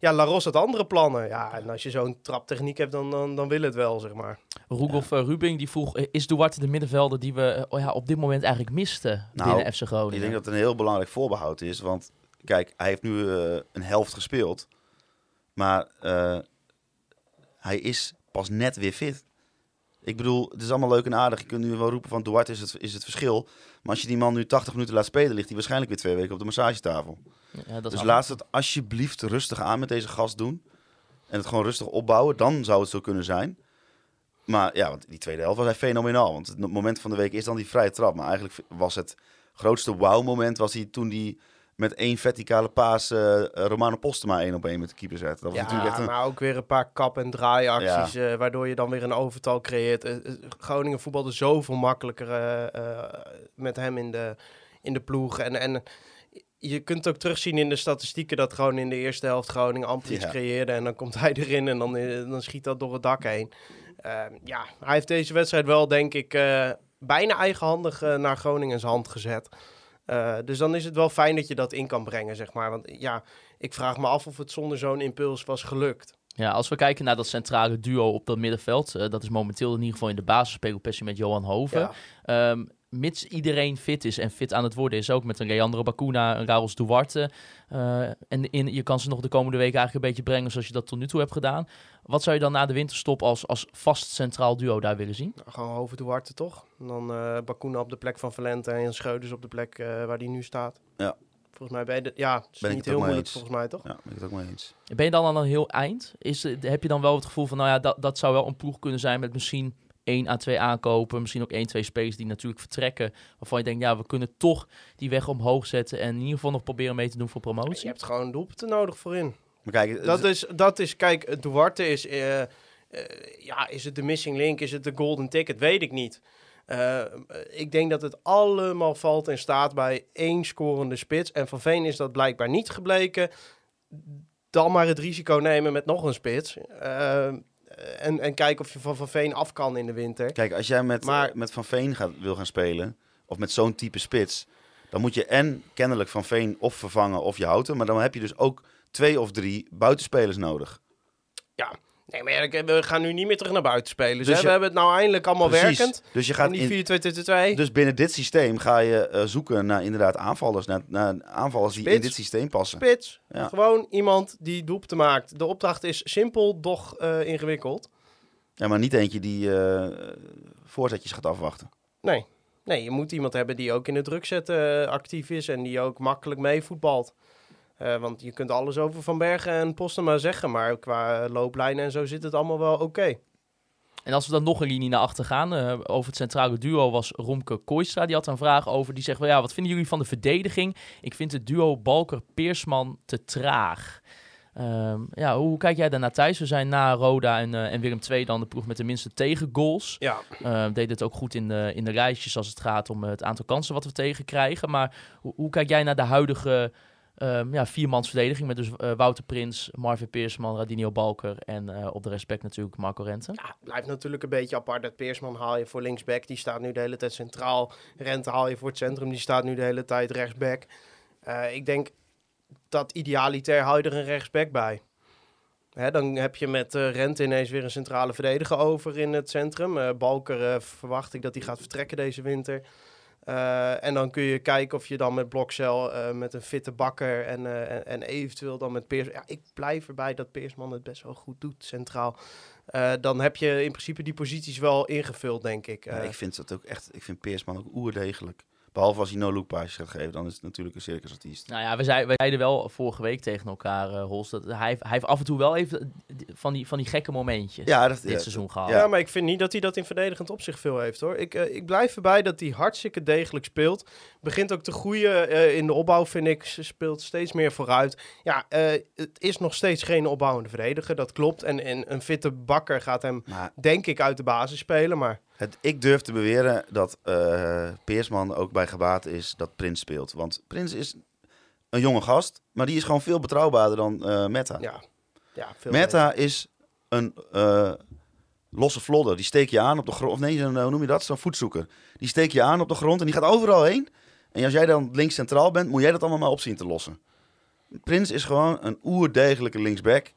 ja, Laros had andere plannen. Ja, en als je zo'n traptechniek hebt, dan, dan, dan wil het wel, zeg maar. Roegoff eh, Rubing die vroeg, is Duarte de middenvelder die we oh ja, op dit moment eigenlijk misten Nou, binnen FC Groningen? Ik denk dat het een heel belangrijk voorbehoud is. Want kijk, hij heeft nu een helft gespeeld. Maar eh, hij is pas net weer fit. Ik bedoel, het is allemaal leuk en aardig. Je kunt nu wel roepen van Duarte is het, is het verschil. Maar als je die man nu 80 minuten laat spelen, ligt hij waarschijnlijk weer twee weken op de massagetafel. Ja, dus laat het alsjeblieft rustig aan met deze gast doen. En het gewoon rustig opbouwen. Dan zou het zo kunnen zijn. Maar ja, want die tweede helft was hij fenomenaal. Want het moment van de week is dan die vrije trap. Maar eigenlijk was het grootste wow-moment was hij toen hij met één verticale paas eh, Romano Postema één op één met de keeper zet. Dat was Ja, natuurlijk echt een... maar ook weer een paar kap- en draaiacties, eh, waardoor je dan weer een overtal creëert. Eh, Groningen voetbalde zoveel makkelijker met hem in de, in de ploeg. En, en je kunt ook terugzien in de statistieken dat gewoon in de eerste helft Groningen amper iets Ja. creëerde. En dan komt hij erin en dan, dan schiet dat door het dak heen. Eh, ja, hij heeft deze wedstrijd wel, denk ik, bijna eigenhandig naar Groningens hand gezet. Eh, dus dan is het wel fijn dat je dat in kan brengen, zeg maar. Want ja, ik vraag me af of het zonder zo'n impuls was gelukt. Ja, als we kijken naar dat centrale duo op dat middenveld, eh, dat is momenteel in ieder geval in de basis Pelopessi met Johan Hoven. Ja. Ehm, mits iedereen fit is en fit aan het worden is, ook met een Leandro Bacuna, een Raúl Duarte. Eh, en in, je kan ze nog de komende weken eigenlijk een beetje brengen zoals je dat tot nu toe hebt gedaan. Wat zou je dan na de winterstop als, als vast centraal duo daar willen zien? Nou, gewoon Hoven Duarte, toch? En dan eh Bakuna op de plek van Valente en Scheuders op de plek eh, waar die nu staat. Ja. Volgens mij ben je... de- ja, het is Ben ik niet het heel ook mee moeilijk eens. volgens mij, toch? Ja, ben ik het ook mee eens. Ben je dan al een heel eind? Is, heb je dan wel het gevoel van, nou ja, dat, dat zou wel een ploeg kunnen zijn met misschien 1 à 2 aankopen. Misschien ook 1, 2 spelers die natuurlijk vertrekken. Waarvan je denkt, ja, we kunnen toch die weg omhoog zetten. En in ieder geval nog proberen mee te doen voor Je promotie. hebt gewoon doelpunten nodig voorin. Maar kijk, Dat is, dat is kijk, Duarte is, eh, eh, ja, is het de missing link, is het de golden ticket, weet ik niet. Eh, ik denk dat het allemaal valt en staat bij één scorende spits. En Van Veen is dat blijkbaar niet gebleken. Dan maar het risico nemen met nog een spits. Eh, en, en kijken of je van Van Veen af kan in de winter. Kijk, als jij met, Maar- met Van Veen gaat, wil gaan spelen, of met zo'n type spits, dan moet je en kennelijk Van Veen of vervangen of je houdt hem. Maar dan heb je dus ook twee of drie buitenspelers nodig. Nee, maar ja, we gaan nu niet meer terug naar buiten spelen. Dus hè? je- We hebben het nou eindelijk allemaal Precies. werkend. Dus je gaat In die in, 4-2-2-2. dus binnen dit systeem ga je eh, zoeken naar inderdaad aanvallers, naar, naar aanvallers die in dit systeem passen. Spits. Ja. Gewoon iemand die doelpunten maakt. De opdracht is simpel, doch eh, ingewikkeld. Ja, maar niet eentje die eh, voorzetjes gaat afwachten. Nee. nee, je moet iemand hebben die ook in de druk zetten eh, actief is en die ook makkelijk meevoetbalt. Eh want je kunt alles over Van Bergen en Postema zeggen, maar qua looplijnen en zo zit het allemaal wel oké. En als we dan nog een linie naar achter gaan, eh, over het centrale duo was Romke Kooistra. Die had een vraag over, die zegt, wel, ja, wat vinden jullie van de verdediging? Ik vind het duo Balker-Peersman te traag. Ehm, ja, hoe, hoe kijk jij daarnaar Thijs? We zijn na Roda en, eh, en Willem II dan de ploeg met de minste tegengoals. Ja, Uh, deed het ook goed in de, in de lijstjes als het gaat om het aantal kansen wat we tegen krijgen. Maar hoe, hoe kijk jij naar de huidige um, ja, viermansverdediging met dus eh, Wouter Prins, Marvin Peersman, Radinio Balker en eh, op de respect natuurlijk Marco Rente? ja, blijft natuurlijk een beetje apart. Dat Peersman haal je voor linksback, die staat nu de hele tijd centraal. Rente haal je voor het centrum, die staat nu de hele tijd rechtsback. Eh, ik denk dat idealitair hou je er een rechtsback bij. Dan heb je met Rente ineens weer een centrale verdediger over in het centrum. Balker verwacht ik dat hij gaat vertrekken deze winter. Eh, en dan kun je kijken of je dan met Blokcel eh, met een fitte bakker en, eh, en, en eventueel dan met Peers. Ja, ik blijf erbij dat Peersman het best wel goed doet centraal. Dan heb je in principe die posities wel ingevuld, denk ik. Ja, ik vind dat ook echt, ik vind Peersman ook oerdegelijk. Behalve als hij no-look paasjes gaat geven, dan is het natuurlijk een circusartiest. Nou ja, we, zei, we zeiden wel vorige week tegen elkaar, eh Holst, dat hij, hij heeft af en toe wel even van die, van die gekke momentjes Ja, dat, dit ja, seizoen gehad. Ja, maar ik vind niet dat hij dat in verdedigend opzicht veel heeft hoor. Ik, eh, ik blijf erbij dat hij hartstikke degelijk speelt. Begint ook te groeien eh, in de opbouw, vind ik. Ze speelt steeds meer vooruit. Ja, eh, het is nog steeds geen opbouwende verdediger, dat klopt. En, en een fitte bakker gaat hem, Maar denk ik, uit de basis spelen. Maar het, ik durf te beweren dat eh, Peersman ook bij gebaat is dat Prins speelt. Want Prins is een jonge gast, maar die is gewoon veel betrouwbaarder dan eh Meta. ja, ja veel Meta is een eh, losse vlodder. Die steek je aan op de grond. Of nee, hoe noem je dat? Zo'n voetzoeker. Die steek je aan op de grond en die gaat overal heen. En als jij dan links centraal bent, moet jij dat allemaal maar opzien te lossen. Prins is gewoon een oerdegelijke linksback.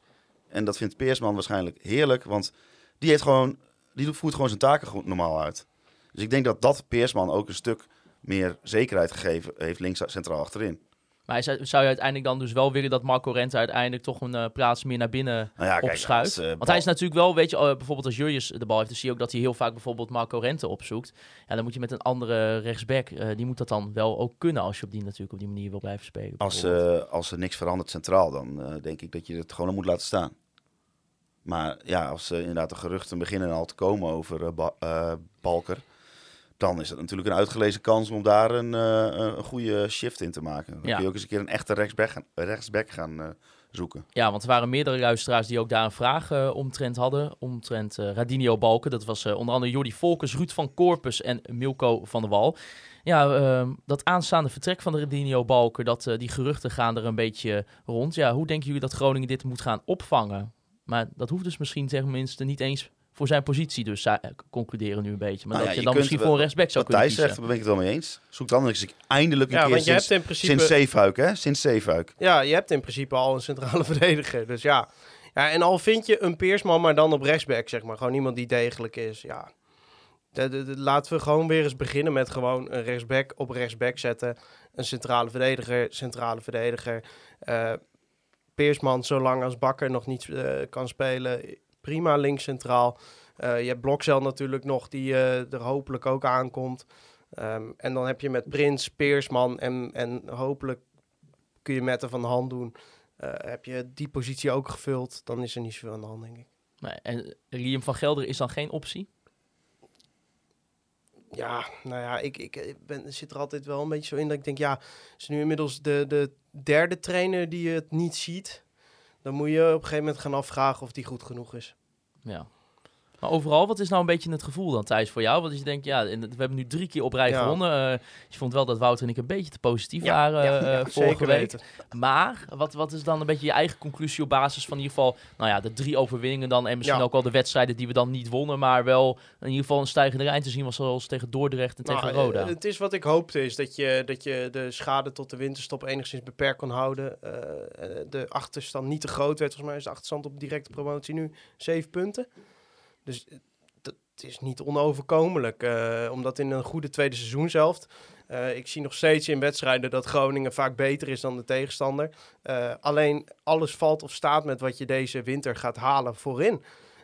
En dat vindt Peersman waarschijnlijk heerlijk. Want die, heeft gewoon, die voert gewoon zijn taken goed normaal uit. Dus ik denk dat dat Peersman ook een stuk meer zekerheid gegeven heeft links centraal achterin. Maar zou, je uiteindelijk dan dus wel willen dat Marco Rente uiteindelijk toch een eh, plaats meer naar binnen Nou ja, kijk, opschuift? eh, Want hij is natuurlijk wel, weet je, eh, bijvoorbeeld als Jurjes de bal heeft, dan zie je ook dat hij heel vaak bijvoorbeeld Marco Rente opzoekt. Ja, dan moet je met een andere rechtsback, die moet dat dan wel ook kunnen als je op die natuurlijk op die manier wil blijven spelen. Als, als er niks verandert centraal, dan denk ik dat je het gewoon moet laten staan. Maar ja, als eh, inderdaad de geruchten beginnen al te komen over eh, Ba- eh, Balker, dan is het natuurlijk een uitgelezen kans om daar een, eh, een goede shift in te maken. Dan Ja. kun je ook eens een keer een echte rechtsback gaan, rechtsback gaan zoeken. Ja, want er waren meerdere luisteraars die ook daar een vraag omtrent hadden. Omtrent Radinio Balken. Dat was onder andere Jordi Volkers, Ruud van Corpus en Milko van der Wal. Ja, ehm, dat aanstaande vertrek van de Radinio Balken, dat, die geruchten gaan er een beetje rond. Ja, hoe denken jullie dat Groningen dit moet gaan opvangen? Maar dat hoeft dus misschien tenminste niet eens voor zijn positie. Dus zij concluderen nu een beetje. Maar Nou dat ja, je je dan misschien wel- voor een rechtsback zou kunnen Thijs zegt, daar ben ik het wel mee eens. Zoek dan eens eindelijk een Ja, keer want je sinds, hebt in principe... sinds Zeefuik, hè? Sinds Zeefuik. Ja, je hebt in principe al een centrale verdediger. Dus ja. ja. En al vind je een Peersman, maar dan op rechtsback, zeg maar. Gewoon iemand die degelijk is. Ja. De, de- de- laten we gewoon weer eens beginnen met gewoon een rechtsback op rechtsback zetten. Een centrale verdediger, centrale verdediger. Eh, Peersman, zolang als Bakker nog niet eh, kan spelen, prima links centraal. Eh, je hebt Blokcel natuurlijk nog, die eh, er hopelijk ook aankomt. Ehm, en dan heb je met Prins, Peersman en, en hopelijk kun je met van de hand doen. Heb je die positie ook gevuld, dan is er niet zoveel aan de hand, denk ik. Nee, en Liam van Gelder is dan geen optie? Ja, nou ja, ik, ik ben, zit er altijd wel een beetje zo in dat ik denk, ja, is nu inmiddels de, de derde trainer die het niet ziet. Dan moet je op een gegeven moment gaan afvragen of die goed genoeg is. Ja. Maar overal, wat is nou een beetje het gevoel dan, Thijs, voor jou? Want je denkt, ja, we hebben nu drie keer op rij Ja. gewonnen. Eh, je vond wel dat Wouter en ik een beetje te positief Ja, waren ja, ja, vorige week. weten. Maar wat, wat is dan een beetje je eigen conclusie op basis van in ieder geval, nou ja, de drie overwinningen dan en misschien ook wel de wedstrijden die we dan niet wonnen, maar wel in ieder geval een stijgende lijn te zien was zoals tegen Dordrecht en tegen Nou, Roda. het is wat ik hoopte, is dat je, dat je de schade tot de winterstop enigszins beperkt kon houden. De achterstand niet te groot werd. Volgens mij is de achterstand op directe promotie nu zeven punten. Dus eh, dat is niet onoverkomelijk. eh, omdat in een goede tweede seizoenshelft... eh ik zie nog steeds in wedstrijden dat Groningen vaak beter is dan de tegenstander. Eh, alleen alles valt of staat met wat je deze winter gaat halen voorin.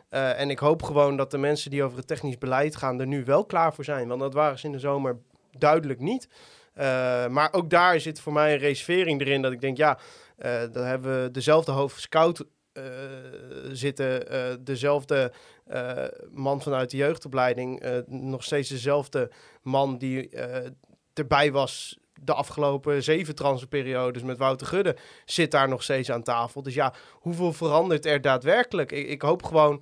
Eh, en ik hoop gewoon dat de mensen die over het technisch beleid gaan er nu wel klaar voor zijn. Want dat waren ze in de zomer duidelijk niet. Eh, maar ook daar zit voor mij een reservering erin dat ik denk, ja, eh dan hebben we dezelfde hoofdscout eh zitten, eh, dezelfde eh, man vanuit de jeugdopleiding, eh, nog steeds dezelfde man die eh, erbij was de afgelopen zeven transferperiodes met Wouter Gudde, zit daar nog steeds aan tafel. Dus ja, hoeveel verandert er daadwerkelijk? Ik, ik hoop gewoon,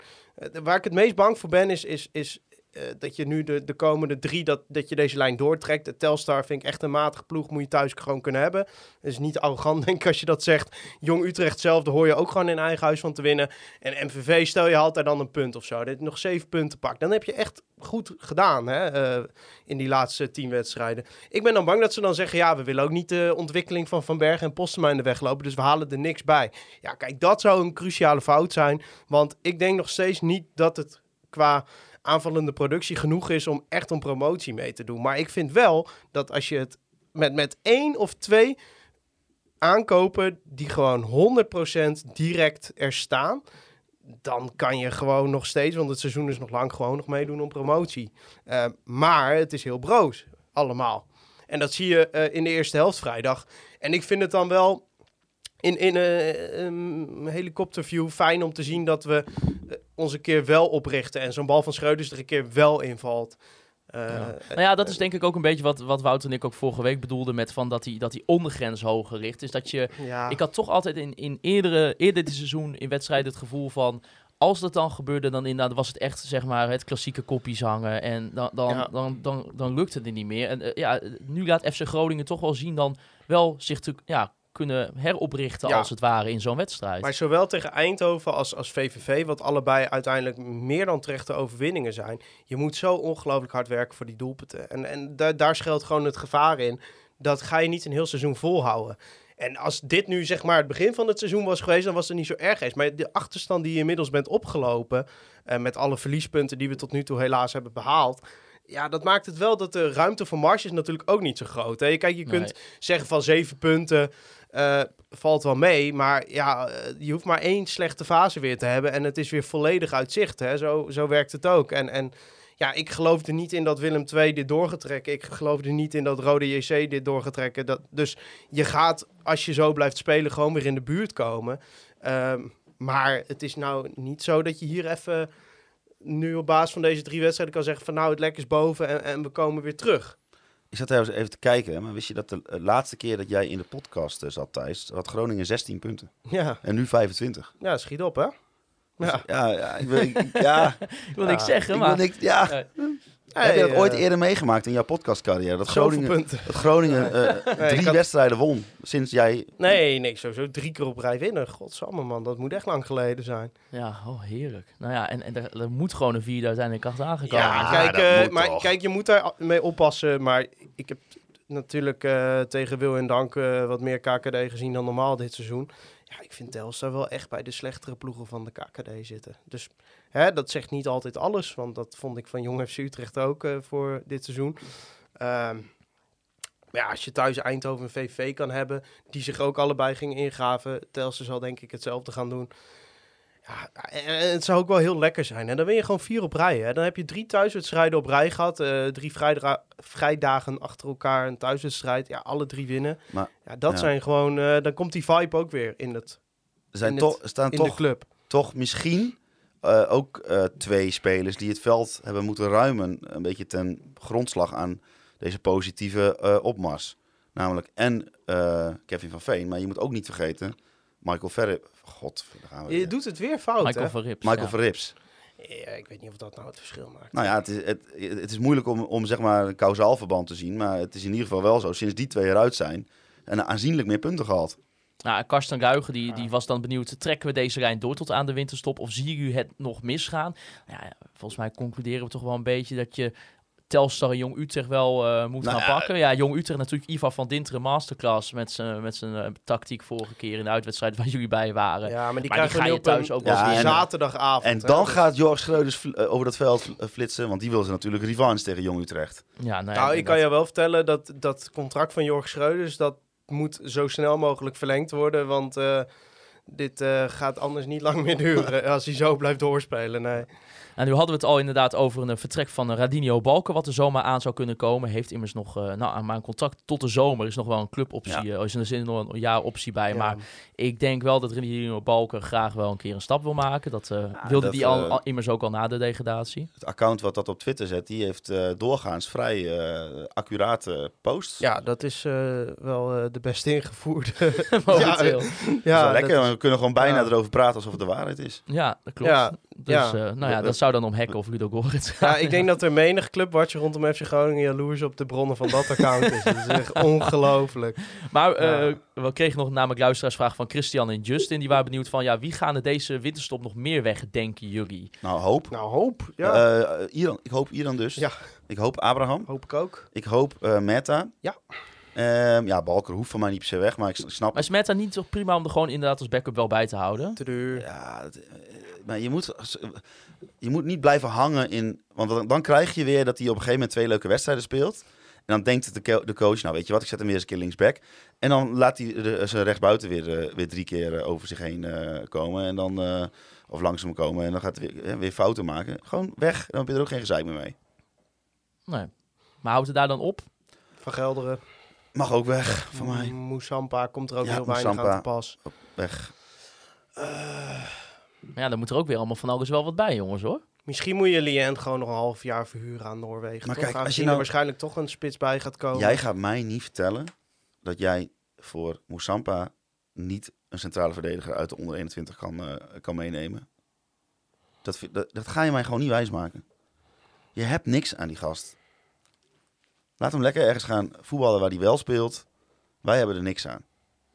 waar ik het meest bang voor ben, is, is, is eh, dat je nu de, de komende drie, dat, dat je deze lijn doortrekt. De Telstar vind ik echt een matige ploeg, moet je thuis gewoon kunnen hebben. Dat is niet arrogant, denk ik, als je dat zegt. Jong Utrecht zelf, daar hoor je ook gewoon in eigen huis van te winnen. En MVV, stel je haalt daar dan een punt of zo. Je nog zeven punten pakt. Dan heb je echt goed gedaan hè, eh, in die laatste tien wedstrijden. Ik ben dan bang dat ze dan zeggen, ja, we willen ook niet de ontwikkeling van Van Bergen en Postema in de weg lopen. Dus we halen er niks bij. Ja, kijk, dat zou een cruciale fout zijn. Want ik denk nog steeds niet dat het qua aanvallende productie genoeg is om echt om promotie mee te doen. Maar ik vind wel dat als je het met, met één of twee aankopen die gewoon 100% direct er staan, dan kan je gewoon nog steeds, want het seizoen is nog lang, gewoon nog meedoen om promotie. Eh, maar het is heel broos, allemaal. En dat zie je eh, in de eerste helft vrijdag. En ik vind het dan wel in, in eh, een helikopterview fijn om te zien dat we ons een keer wel oprichten. En zo'n bal van Schreuders er een keer wel invalt. Eh, Ja. Nou ja, dat is denk ik ook een beetje wat, wat Wouter en ik ook vorige week bedoelden met van dat die, dat die ondergrens hoger ligt. Is dat je ja. Ik had toch altijd in, in eerdere, eerder dit seizoen in wedstrijden het gevoel van... Als dat dan gebeurde, dan inderdaad was het echt zeg maar het klassieke koppies hangen. En dan, dan, Ja. dan, dan, dan lukt het er niet meer. En eh, ja, nu laat FC Groningen toch wel zien dan wel zich te ja, kunnen heroprichten Ja. als het ware in zo'n wedstrijd. Maar zowel tegen Eindhoven als, als VVV, wat allebei uiteindelijk meer dan terechte overwinningen zijn. Je moet zo ongelooflijk hard werken voor die doelpunten. En, en da- daar schuilt gewoon het gevaar in. Dat ga je niet een heel seizoen volhouden. En als dit nu zeg maar het begin van het seizoen was geweest, dan was het niet zo erg geweest. Maar de achterstand die je inmiddels bent opgelopen, eh, met alle verliespunten die we tot nu toe helaas hebben behaald. Ja, dat maakt het wel dat de ruimte voor marge is natuurlijk ook niet zo groot. Hè? Kijk, je kunt Nee. zeggen van zeven punten eh, valt wel mee. Maar ja, eh, je hoeft maar één slechte fase weer te hebben. En het is weer volledig uit zicht. Hè? Zo, zo werkt het ook. En, en ja, ik geloofde niet in dat Willem II dit doorgetrekken. Ik geloofde niet in dat Rode JC dit doorgetrekken. Dat, dus je gaat, als je zo blijft spelen, gewoon weer in de buurt komen. Ehm, maar het is nou niet zo dat je hier even nu op basis van deze drie wedstrijden kan zeggen van nou het lek is boven en, en we komen weer terug. Ik zat trouwens even te kijken, maar wist je dat de eh, laatste keer dat jij in de podcast eh, zat, Thijs, had Groningen 16 punten. Ja, En nu 25. ja schiet op hè. Ja. Ja, ja, ik wil, ik- ja, Ik wil niks zeggen, ik wil maar... niks, ja. Heb je dat ooit eh, eerder meegemaakt in jouw podcastcarrière? Dat Groningen, punten. dat Groningen eh, Nee, drie had- wedstrijden won sinds jij... Nee, nee, sowieso drie keer op rij winnen. Godsamme man, dat moet echt lang geleden zijn. Ja, oh, heerlijk. Nou ja, en, en er, er moet gewoon een vierde uiteindelijk achteraan komen. Ja, kijk, eh, maar toch. kijk, je moet daar mee oppassen. Maar ik heb natuurlijk eh, tegen wil en dank wat meer KKD gezien dan normaal dit seizoen. Ik vind Telstar wel echt bij de slechtere ploegen van de KKD zitten. Dus hè, dat zegt niet altijd alles, want dat vond ik van Jong FC Utrecht ook eh, voor dit seizoen. Ehm, ja, als je thuis Eindhoven en VV kan hebben, die zich ook allebei gingen ingaven. Telstar zal denk ik hetzelfde gaan doen. Ja, en en het zou ook wel heel lekker zijn. En dan ben je gewoon vier op rij. Hè. Dan heb je drie thuiswedstrijden op rij gehad. eh, drie vrijdagen achter elkaar een thuiswedstrijd. Ja, alle drie winnen. Maar, ja, dat ja. zijn gewoon... eh, dan komt die vibe ook weer in, het, zijn In toch, staan in de toch, club. toch misschien eh, ook eh, twee spelers die het veld hebben moeten ruimen. Een beetje ten grondslag aan deze positieve eh, opmars. Namelijk en eh, Kevin van Veen. Maar je moet ook niet vergeten, Michael Verre... God, daar gaan we Je weer. doet het weer fout, Michael hè? van Rips. Michael ja. Verrips. Ja, ik weet niet of dat nou het verschil maakt. Nou ja, het is, het, het is moeilijk om, om zeg maar een kausaal verband te zien. Maar het is in ieder geval wel zo. Sinds die twee eruit zijn. En aanzienlijk meer punten gehaald. Nou, Karsten Ruigen die, die was dan benieuwd, trekken we deze lijn door tot aan de winterstop of zie u het nog misgaan? Nou ja, volgens mij concluderen we toch wel een beetje dat je Telstar en Jong Utrecht wel eh, moet Nou gaan ja, pakken. Ja, Jong Utrecht natuurlijk Ivan van Dinteren masterclass met zijn met zijn eh, tactiek vorige keer in de uitwedstrijd waar jullie bij waren. Ja, maar die Maar die ga je een thuis ook wel Ja, en- zaterdagavond. En hè. dan Dus- gaat Jorg Schreuders vl- eh, over dat veld flitsen. Want die wil ze natuurlijk revanche tegen Jong Utrecht. Ja, nou, ja, Nou, ik kan dat- je wel vertellen dat dat contract van Jorg Schreuders... dat moet zo snel mogelijk verlengd worden. Want eh, dit eh, gaat anders niet lang meer duren als hij zo blijft doorspelen. Nee. En nu hadden we het al inderdaad over een eh, vertrek van eh, Radinio Balken, wat er zomaar aan zou kunnen komen. Heeft immers nog, eh, nou, maar een contract tot de zomer is nog wel een cluboptie. eh, is in de zin nog een jaar optie bij. Ja. Maar ik denk wel dat Radinio Balken graag wel een keer een stap wil maken. Dat eh, Ja, wilde dat, die al, al- immers ook al na de degradatie. Het account wat dat op Twitter zet, die heeft eh, doorgaans vrij eh, accurate posts. Ja, dat is eh, wel eh, de best ingevoerde. Momenteel. Dat is ja, wel lekker. dat is- We kunnen gewoon bijna ja. erover praten alsof het de waarheid is. Ja, dat klopt. Ja, dus ja. eh, nou ja, dat zou dan om Hek of Ludo Goritz ja, ik denk dat er menig clubwatcher rondom FC Groningen jaloers op de bronnen van dat account is. Dat is echt ongelooflijk. Maar eh, we kregen nog namelijk luisteraarsvraag van Christian en Justin. Die waren benieuwd van, ja, wie gaan er deze winterstop nog meer weg, denken jullie? Nou, hoop. Nou, hoop. Ja, Eh, Iran, ik hoop Iran dus. Ja. Ik hoop Abraham. hoop ik ook. Ik hoop eh Meta. Ja. Ehm, ja, Balker hoeft van mij niet per se weg, maar ik snap Maar is Meta niet toch prima om er gewoon inderdaad als backup wel bij te houden? Te duur. Ja, eh, maar je moet, je moet niet blijven hangen in... Want dan, dan krijg je weer dat hij op een gegeven moment twee leuke wedstrijden speelt. En dan denkt de, de coach, nou weet je wat, ik zet hem weer eens een keer linksback. En dan laat hij de, zijn rechtsbuiten weer, eh, weer drie keer eh, over zich heen eh, komen. En dan, eh, of langs hem komen. En dan gaat hij weer, eh, weer fouten maken. Gewoon weg, dan heb je er ook geen gezeik meer mee. Nee. Maar houdt het daar dan op? Van Gelderen. Mag ook weg, van mij. Moesampa komt er ook Ja, heel weinig Moussampa. aan te pas. Weg. Maar ja, dan moet er ook weer allemaal van alles wel wat bij, jongens, hoor. Misschien moet je Lient gewoon nog een half jaar verhuren aan Noorwegen. Maar toch? kijk, als je nou- er waarschijnlijk toch een spits bij gaat komen. Jij gaat mij niet vertellen dat jij voor Moussampa niet een centrale verdediger uit de onder 21 kan, eh, kan meenemen. Dat, dat, dat ga je mij gewoon niet wijsmaken. Je hebt niks aan die gast. Laat hem lekker ergens gaan voetballen waar hij wel speelt. Wij hebben er niks aan.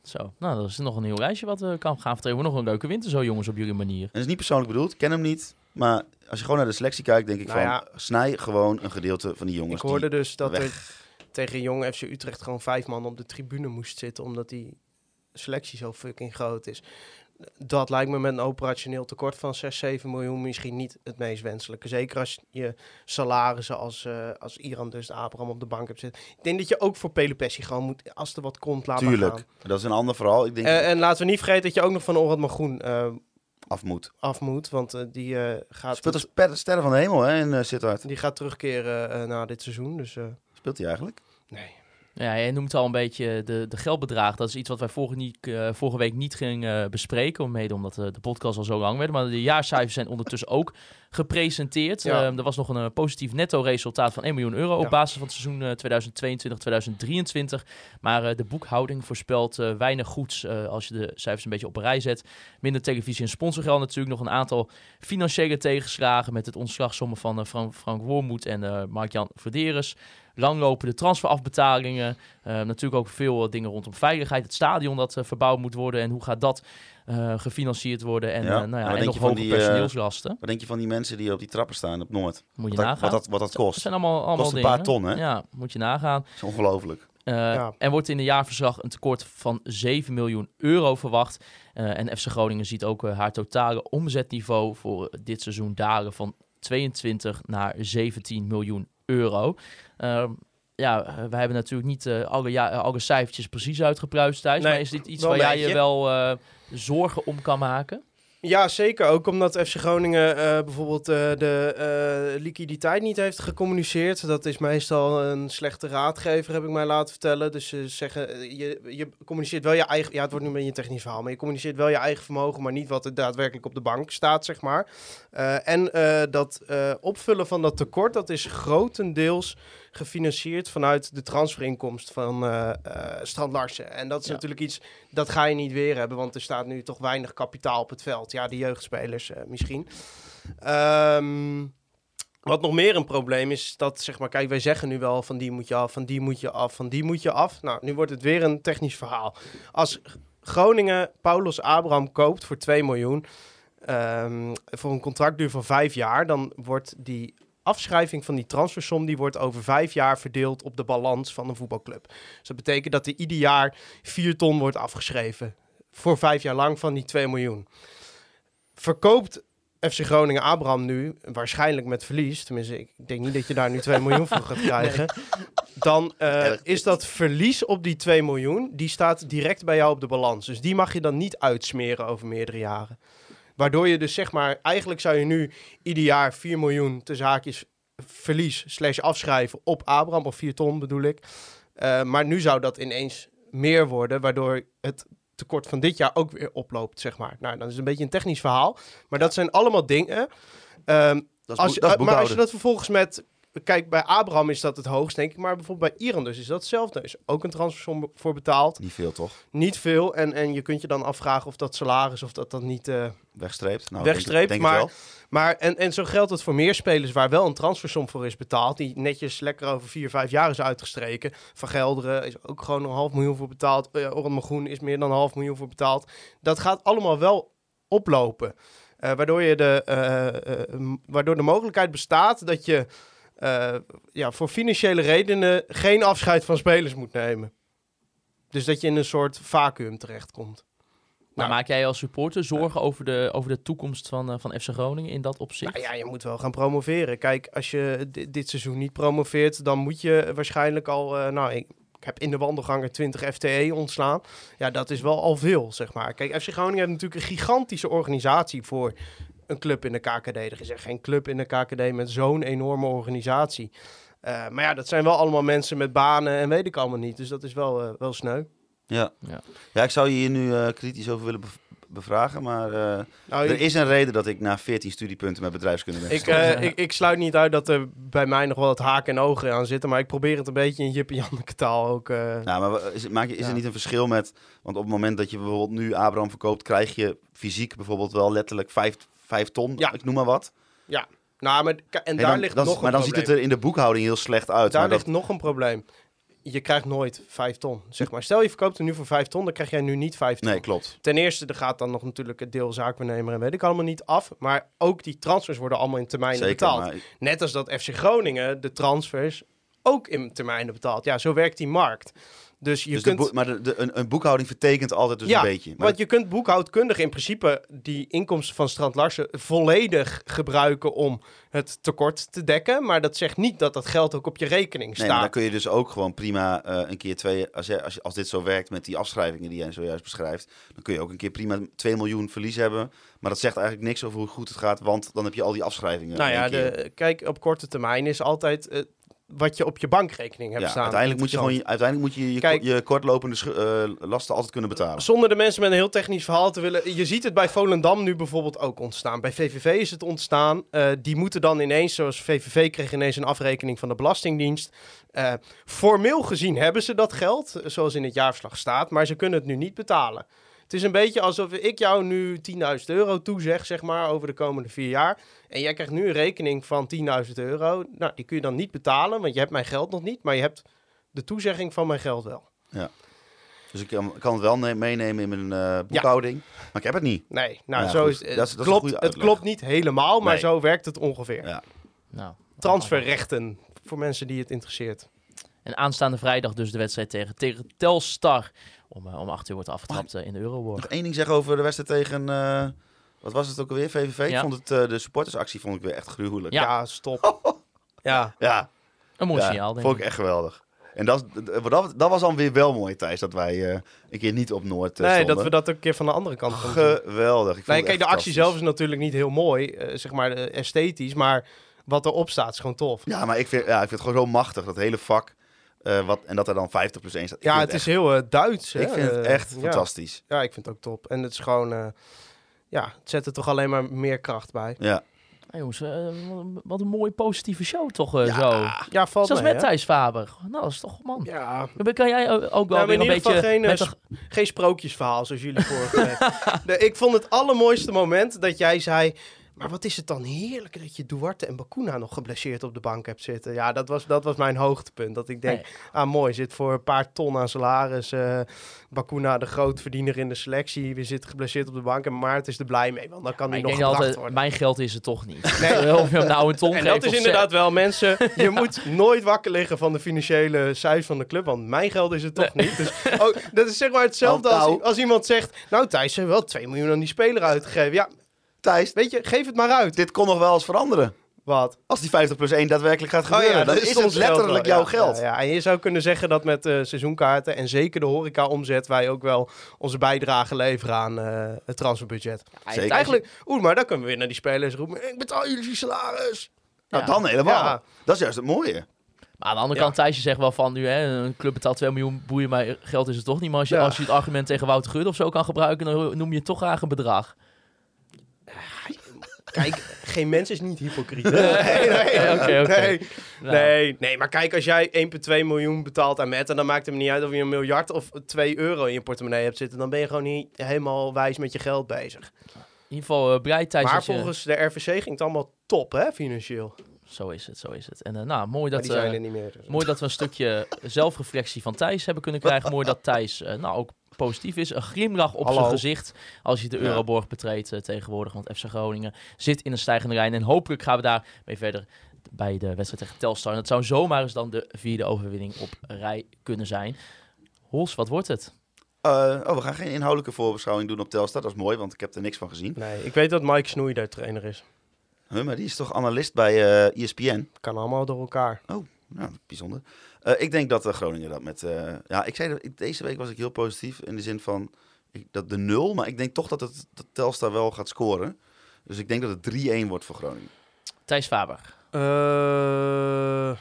Zo, nou, dat is nog een heel lijstje wat we kan gaan vertrekken. Nog een leuke winter zo, jongens, op jullie manier. En dat is niet persoonlijk bedoeld, ken hem niet. Maar als je gewoon naar de selectie kijkt, denk ik Nou van... ja. snij gewoon een gedeelte van die jongens. Ik hoorde die dus dat weg- er tegen Jong FC Utrecht gewoon vijf man op de tribune moest zitten, omdat die selectie zo fucking groot is. Dat lijkt me met een operationeel tekort van 6, 7 miljoen misschien niet het meest wenselijke. Zeker als je salarissen als, eh als Iran dus Abraham op de bank hebt zitten. Ik denk dat je ook voor Pelopessi gewoon moet, als er wat komt, laten Tuurlijk, gaan. dat is een ander verhaal. Ik denk Eh, en laten we niet vergeten dat je ook nog van Orad Magroen eh af moet. af moet, want die, gaat, Speelt als per- sterren van de hemel hè, in uh, Sittard. die gaat terugkeren na dit seizoen. Dus Speelt hij eigenlijk? nee. Ja, jij noemt al een beetje de, de geldbedrag. Dat is iets wat wij vorige, niet, eh, vorige week niet gingen eh, bespreken. Mede omdat eh, de podcast al zo lang werd. Maar de jaarcijfers zijn ondertussen ook gepresenteerd. Ja. Ehm, er was nog een positief netto-resultaat van 1 miljoen euro op Ja. basis van het seizoen eh, 2022-2023. Maar de boekhouding voorspelt weinig goeds als je de cijfers een beetje op een rij zet. Minder televisie- en sponsorgeld natuurlijk. Nog een aantal financiële tegenslagen met het ontslagsommen van Frank, Frank Wormoed en Mark-Jan Verderes. Langlopende transferafbetalingen. Eh, natuurlijk ook veel eh, dingen rondom veiligheid. Het stadion dat eh, verbouwd moet worden. En hoe gaat dat eh, gefinancierd worden? En, Ja, en nou ja, wat en denk nog je van hoge die, eh, personeelslasten. Wat denk je van die mensen die op die trappen staan op Noord? Moet je Wat, dat- nagaan. wat, dat, wat dat Dat kost. zijn allemaal, allemaal Kost een dingen. paar ton, hè? Ja, moet je nagaan. Dat is ongelooflijk. Eh, Ja. Er wordt in de jaarverslag een tekort van 7 miljoen euro verwacht. Eh, en FC Groningen ziet ook haar totale omzetniveau voor dit seizoen dalen van 22 naar 17 miljoen euro. Ehm, ja, eh, wij hebben natuurlijk niet eh, alle, ja, alle cijfertjes precies uitgepluist thuis. Nee, maar is dit iets waar jij je wel eh, zorgen om kan maken? Ja, zeker. Ook omdat FC Groningen eh, bijvoorbeeld eh, de eh, liquiditeit niet heeft gecommuniceerd. Dat is meestal een slechte raadgever, heb ik mij laten vertellen. Dus ze zeggen, je, je communiceert wel je eigen... Ja, het wordt nu een beetje een technisch verhaal. Maar je communiceert wel je eigen vermogen, maar niet wat er daadwerkelijk op de bank staat, zeg maar. En dat opvullen van dat tekort, dat is grotendeels gefinancierd vanuit de transferinkomst van eh, Strand Larsen. En dat is Ja. natuurlijk iets, dat ga je niet weer hebben, want er staat nu toch weinig kapitaal op het veld. Ja, de jeugdspelers eh, misschien. Ehm, wat nog meer een probleem is, dat zeg maar, kijk, wij zeggen nu wel van die moet je af, van die moet je af, van die moet je af. Nou, nu wordt het weer een technisch verhaal. Als Groningen Paulus Abraham koopt voor 2 miljoen, ehm, voor een contractduur van vijf jaar, dan wordt die afschrijving van die transfersom, die wordt over vijf jaar verdeeld op de balans van een voetbalclub. Dus dat betekent dat er ieder jaar 4 ton wordt afgeschreven. Voor vijf jaar lang van die 2 miljoen. Verkoopt FC Groningen Abraham nu, waarschijnlijk met verlies, tenminste ik denk niet dat je daar nu 2 miljoen voor gaat krijgen, dan eh, is dat verlies op die 2 miljoen, die staat direct bij jou op de balans. Dus die mag je dan niet uitsmeren over meerdere jaren. Waardoor je dus zeg maar, eigenlijk zou je nu ieder jaar 4 miljoen te zaakjes verlies slash afschrijven op Abraham, of 4 ton bedoel ik. Eh, maar nu zou dat ineens meer worden, waardoor het tekort van dit jaar ook weer oploopt, zeg maar. Nou, dat is een beetje een technisch verhaal. Maar dat zijn allemaal dingen. ehm, als, eh, maar als je dat vervolgens met... Kijk, bij Abraham is dat het hoogst, denk ik. Maar bijvoorbeeld bij Irandus is dat hetzelfde. Er is ook een transfersom voor betaald. Niet veel, toch? Niet veel. En, en je kunt je dan afvragen of dat salaris... of dat dat niet... eh, Wegstreept. Nou, Wegstreept, denk, denk maar- maar, en, en zo geldt het voor meer spelers waar wel een transfersom voor is betaald. Die netjes lekker over vier, vijf jaar is uitgestreken. Van Gelderen is ook gewoon een half miljoen voor betaald. Uh, Orhan Magoen is meer dan een half miljoen voor betaald. Dat gaat allemaal wel oplopen. Eh, waardoor, je de, eh, eh, waardoor de mogelijkheid bestaat dat je eh, ja, voor financiële redenen geen afscheid van spelers moet nemen. Dus dat je in een soort vacuüm terechtkomt. Maar Nou. maak jij als supporter zorgen over, de, over de toekomst van, eh, van FC Groningen in dat opzicht? Nou ja, je moet wel gaan promoveren. Kijk, als je di- dit seizoen niet promoveert, dan moet je waarschijnlijk al... eh, nou, ik, ik heb in de wandelganger 20 FTE ontslaan. Ja, dat is wel al veel, zeg maar. Kijk, FC Groningen heeft natuurlijk een gigantische organisatie voor een club in de KKD. Er is echt geen club in de KKD met zo'n enorme organisatie. Eh, maar ja, dat zijn wel allemaal mensen met banen en weet ik allemaal niet. Dus dat is wel, eh, wel sneu. Ja. Ja. Ja. ik zou je hier nu eh, kritisch over willen bev- bevragen, maar eh, Nou, er ik- is een reden dat ik na 14 studiepunten met bedrijfskunde ben Ik, ik, ik sluit niet uit dat er bij mij nog wel het haken en ogen aan zitten. Maar ik probeer het een beetje in Jip en Janneke taal ook... eh, Nou, maar is, het- maak je, is Ja. er niet een verschil met... Want op het moment dat je bijvoorbeeld nu Abraham verkoopt... krijg je fysiek bijvoorbeeld wel letterlijk 5 vijf ton, Ja. ik noem maar wat. Nou, maar, en daar dan, ligt dan- nog een maar dan probleem. ziet het er in de boekhouding heel slecht uit. Daar maar ligt dat, nog een probleem. Je krijgt nooit 5 ton, zeg maar. Stel je verkoopt hem nu voor 5 ton, dan krijg jij nu niet 5 ton. nee, klopt. Ten eerste, er gaat dan nog natuurlijk het deel zaakwaarnemer en weet ik allemaal niet af. Maar ook die transfers worden allemaal in termijnen Zeker, betaald. maar Net als dat FC Groningen de transfers ook in termijnen betaalt. Ja, zo werkt die markt. Dus je dus kunt... maar de, de- een, een boekhouding vertekent altijd dus Ja, een beetje. Maar Want je kunt boekhoudkundig in principe die inkomsten van Strand Larsen volledig gebruiken om het tekort te dekken. Maar dat zegt niet dat dat geld ook op je rekening Nee, maar dan staat. kun je dus ook gewoon prima eh, een keer twee... Als, je, als, je- als dit zo werkt met die afschrijvingen die jij zojuist beschrijft... dan kun je ook een keer prima 2 miljoen verlies hebben. Maar dat zegt eigenlijk niks over hoe goed het gaat... want dan heb je al die afschrijvingen. Nou ja, de, kijk, op korte termijn is altijd... eh, wat je op je bankrekening hebt Ja, staan. uiteindelijk moet je gewoon je, uiteindelijk moet je je, Kijk- je kortlopende eh, lasten altijd kunnen betalen. Zonder de mensen met een heel technisch verhaal te willen. Je ziet het bij Volendam nu bijvoorbeeld ook ontstaan. Bij VVV is het ontstaan. Eh, die moeten dan ineens, zoals VVV kreeg ineens een afrekening van de Belastingdienst. Eh, formeel gezien hebben ze dat geld, zoals in het jaarverslag staat, maar ze kunnen het nu niet betalen. Het is een beetje alsof ik jou nu 10.000 euro toezeg, zeg maar, over de komende vier jaar. En jij krijgt nu een rekening van 10.000 euro. Nou, die kun je dan niet betalen, want je hebt mijn geld nog niet, maar je hebt de toezegging van mijn geld wel. Dus ik kan, kan het wel ne- meenemen in mijn eh, boekhouding. Maar ik heb het niet. Nee, nou, Ja, zo goed. is, het Dat is- dat klopt, het klopt niet helemaal, maar Nee. zo werkt het ongeveer. Ja. Nou, Transferrechten voor mensen die het interesseert. En aanstaande vrijdag dus de wedstrijd tegen, tegen Telstar. Om, eh, om 8 uur wordt afgetrapt eh, in de Euroborg. Nog één ding zeggen over de wedstrijd tegen... eh, wat was het ook alweer? VVV? Ik vond het, de supportersactie vond ik weer echt gruwelijk. Ja. Ja, stop. ja, Ja, Een mooi ja, signaal, denk vond ik. ik echt geweldig. En dat, dat, dat was dan weer wel mooi, Thijs, dat wij eh, een keer niet op Noord uh, nee, dat we dat ook een keer van de andere kant. Geweldig. Ik vond Nee, kijk, de actie zelf is natuurlijk niet heel mooi, zeg maar esthetisch, maar wat erop staat is gewoon tof. Ja, maar ik vind, ja, ik vind het gewoon zo machtig, dat hele vak. Eh, wat, en dat er dan 50 plus 1 staat. Ik Ja, het is echt, heel eh, Duits. hè. Ik vind het Eh, echt fantastisch. Ja, ik vind het ook top. En het is gewoon, eh, ja, het zet er toch alleen maar meer kracht bij. Ja. Hey, jongens, wat een mooie positieve show toch eh, Ja. zo. Ja, valt Zelfs mee, met hè? Thijs Faber. Nou, dat is toch, man. Ja, Dan Kan jij ook wel Nou, weer in een beetje... geen, met geen sprookjesverhaal zoals jullie vorige week. De- ik vond het allermooiste moment dat jij zei... Maar wat is het dan heerlijk dat je Duarte en Bakuna nog geblesseerd op de bank hebt zitten. Ja, dat was, dat was mijn hoogtepunt. Dat ik denk, Nee. ah mooi, zit voor een paar ton aan salaris. eh Bakuna de grootverdiener in de selectie. We zitten geblesseerd op de bank en Maarten is er blij mee. Want dan kan hij nog gebracht altijd, worden. mijn geld is het toch niet. Nee. of je hem nou een ton En dat is inderdaad wel, mensen. Je moet nooit wakker liggen van de financiële cijfers van de club. Want mijn geld is het toch niet. Dus ook, dat is zeg maar hetzelfde Oh, als, nou. als iemand zegt... Nou Thijs, hebben wel 2 miljoen aan die speler uitgegeven. Ja, Thijs, weet je, geef het maar uit. dit kon nog wel eens veranderen. Wat? Als die 50 plus 1 daadwerkelijk gaat Oh gebeuren. ja, dan dat is is het ons geld letterlijk wel. jouw Ja, geld. Ja, ja, en je zou kunnen zeggen dat met eh, seizoenkaarten en zeker de horeca-omzet... wij ook wel onze bijdrage leveren aan eh, het transferbudget. Zeker. Eigenlijk, oeh, maar dan kunnen we weer naar die spelers roepen... Ik betaal jullie salaris. Nou, dan helemaal. Ja. Dat is juist het mooie. Maar aan de andere Ja. kant, Thijsje zegt wel van nu, hè, een club betaalt 2 miljoen, boeien mij, geld is het toch niet. Maar als je, Ja. als je het argument tegen Wouter Gudde of zo kan gebruiken, dan noem je het toch graag een bedrag. Kijk, geen mens is niet hypocriet. Nee, oké. nee. Nou, Nee, nee, maar kijk, als jij 1,2 miljoen betaalt aan Met... en dan maakt het me niet uit of je een miljard of 2 euro in je portemonnee hebt zitten... dan ben je gewoon niet helemaal wijs met je geld bezig. In ieder geval, uh, blij Thijs maar je- volgens de RVC ging het allemaal top, hè, financieel. Zo is het, zo is het. En eh, nou, mooi dat, eh, niet meer. dus. mooi dat we een stukje zelfreflectie van Thijs hebben kunnen krijgen. Mooi dat Thijs eh, nou ook positief is. Een glimlach op Hallo. zijn gezicht als je de. Euroborg betreedt eh, tegenwoordig. Want FC Groningen zit in een stijgende lijn. En hopelijk gaan we daar mee verder bij de wedstrijd tegen Telstar. En het zou zomaar eens dan de vierde overwinning op rij kunnen zijn. Hols, wat wordt het? Eh, oh, we gaan geen inhoudelijke voorbeschouwing doen op Telstar. Dat is mooi, want ik heb er niks van gezien. Nee, ik weet dat Mike Snoei daar trainer is. Huh, maar die is toch analist bij eh ESPN? Kan allemaal door elkaar. Nou, bijzonder. Eh, ik denk dat eh, Groningen dat met... eh, ja, ik zei dat, ik- deze week was ik heel positief in de zin van ik, dat de nul. Maar ik denk toch dat, het, dat Telstar wel gaat scoren. Dus ik denk dat het 3-1 wordt voor Groningen. Thijs Faber. Eh eh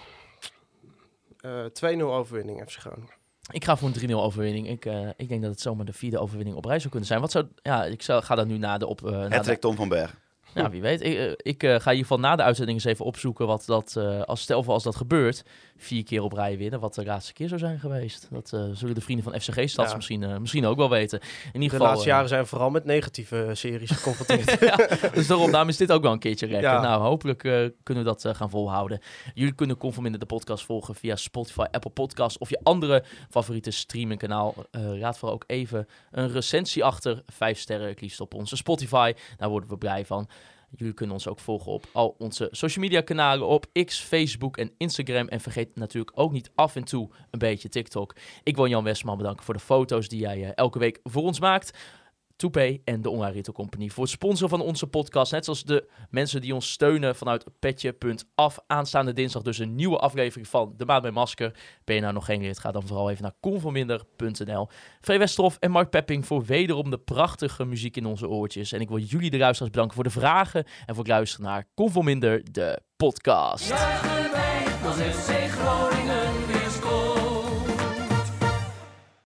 2-0 overwinning FC Groningen. Ik ga voor een 3-0 overwinning. Ik, eh, ik denk dat het zomaar de vierde overwinning op rij zou kunnen zijn. Wat zou, ja, ik zou, ga dat nu na de op. eh, na de- Hattrick Tom van Berg. Ja, wie weet. Ik, ik ga in ieder geval na de uitzending eens even opzoeken wat dat, eh, als stel voor als dat gebeurt, vier keer op rij winnen, wat de laatste keer zou zijn geweest. Dat eh, zullen de vrienden van FCG Stads Ja. misschien, eh, misschien ook wel weten. In ieder De geval. laatste eh, jaren zijn we vooral met negatieve series geconfronteerd. ja, dus daarom daarom is dit ook wel een keertje rekken. Ja. Nou, hopelijk kunnen we dat gaan volhouden. Jullie kunnen Conforminder de podcast volgen via Spotify, Apple Podcasts of je andere favoriete streamingkanaal. Laat vooral ook even een recensie achter. Vijf sterren, het liefst op onze Spotify. Daar worden we blij van. Jullie kunnen ons ook volgen op al onze social media kanalen op X, Facebook en Instagram. En vergeet natuurlijk ook niet af en toe een beetje TikTok. Ik wil Jan Westman bedanken voor de foto's die jij eh, elke week voor ons maakt. Toepay en de Online Retail Company voor het sponsoren van onze podcast. Net zoals de mensen die ons steunen vanuit petje.af. Aanstaande dinsdag dus een nieuwe aflevering van De Maat bij Masker. Ben je nou nog geen lid, ga dan vooral even naar conforminder.nl. Free Westerhof en Mark Pepping voor wederom de prachtige muziek in onze oortjes. En ik wil jullie de luisteraars bedanken voor de vragen en voor het luisteren naar Conforminder, de podcast. FC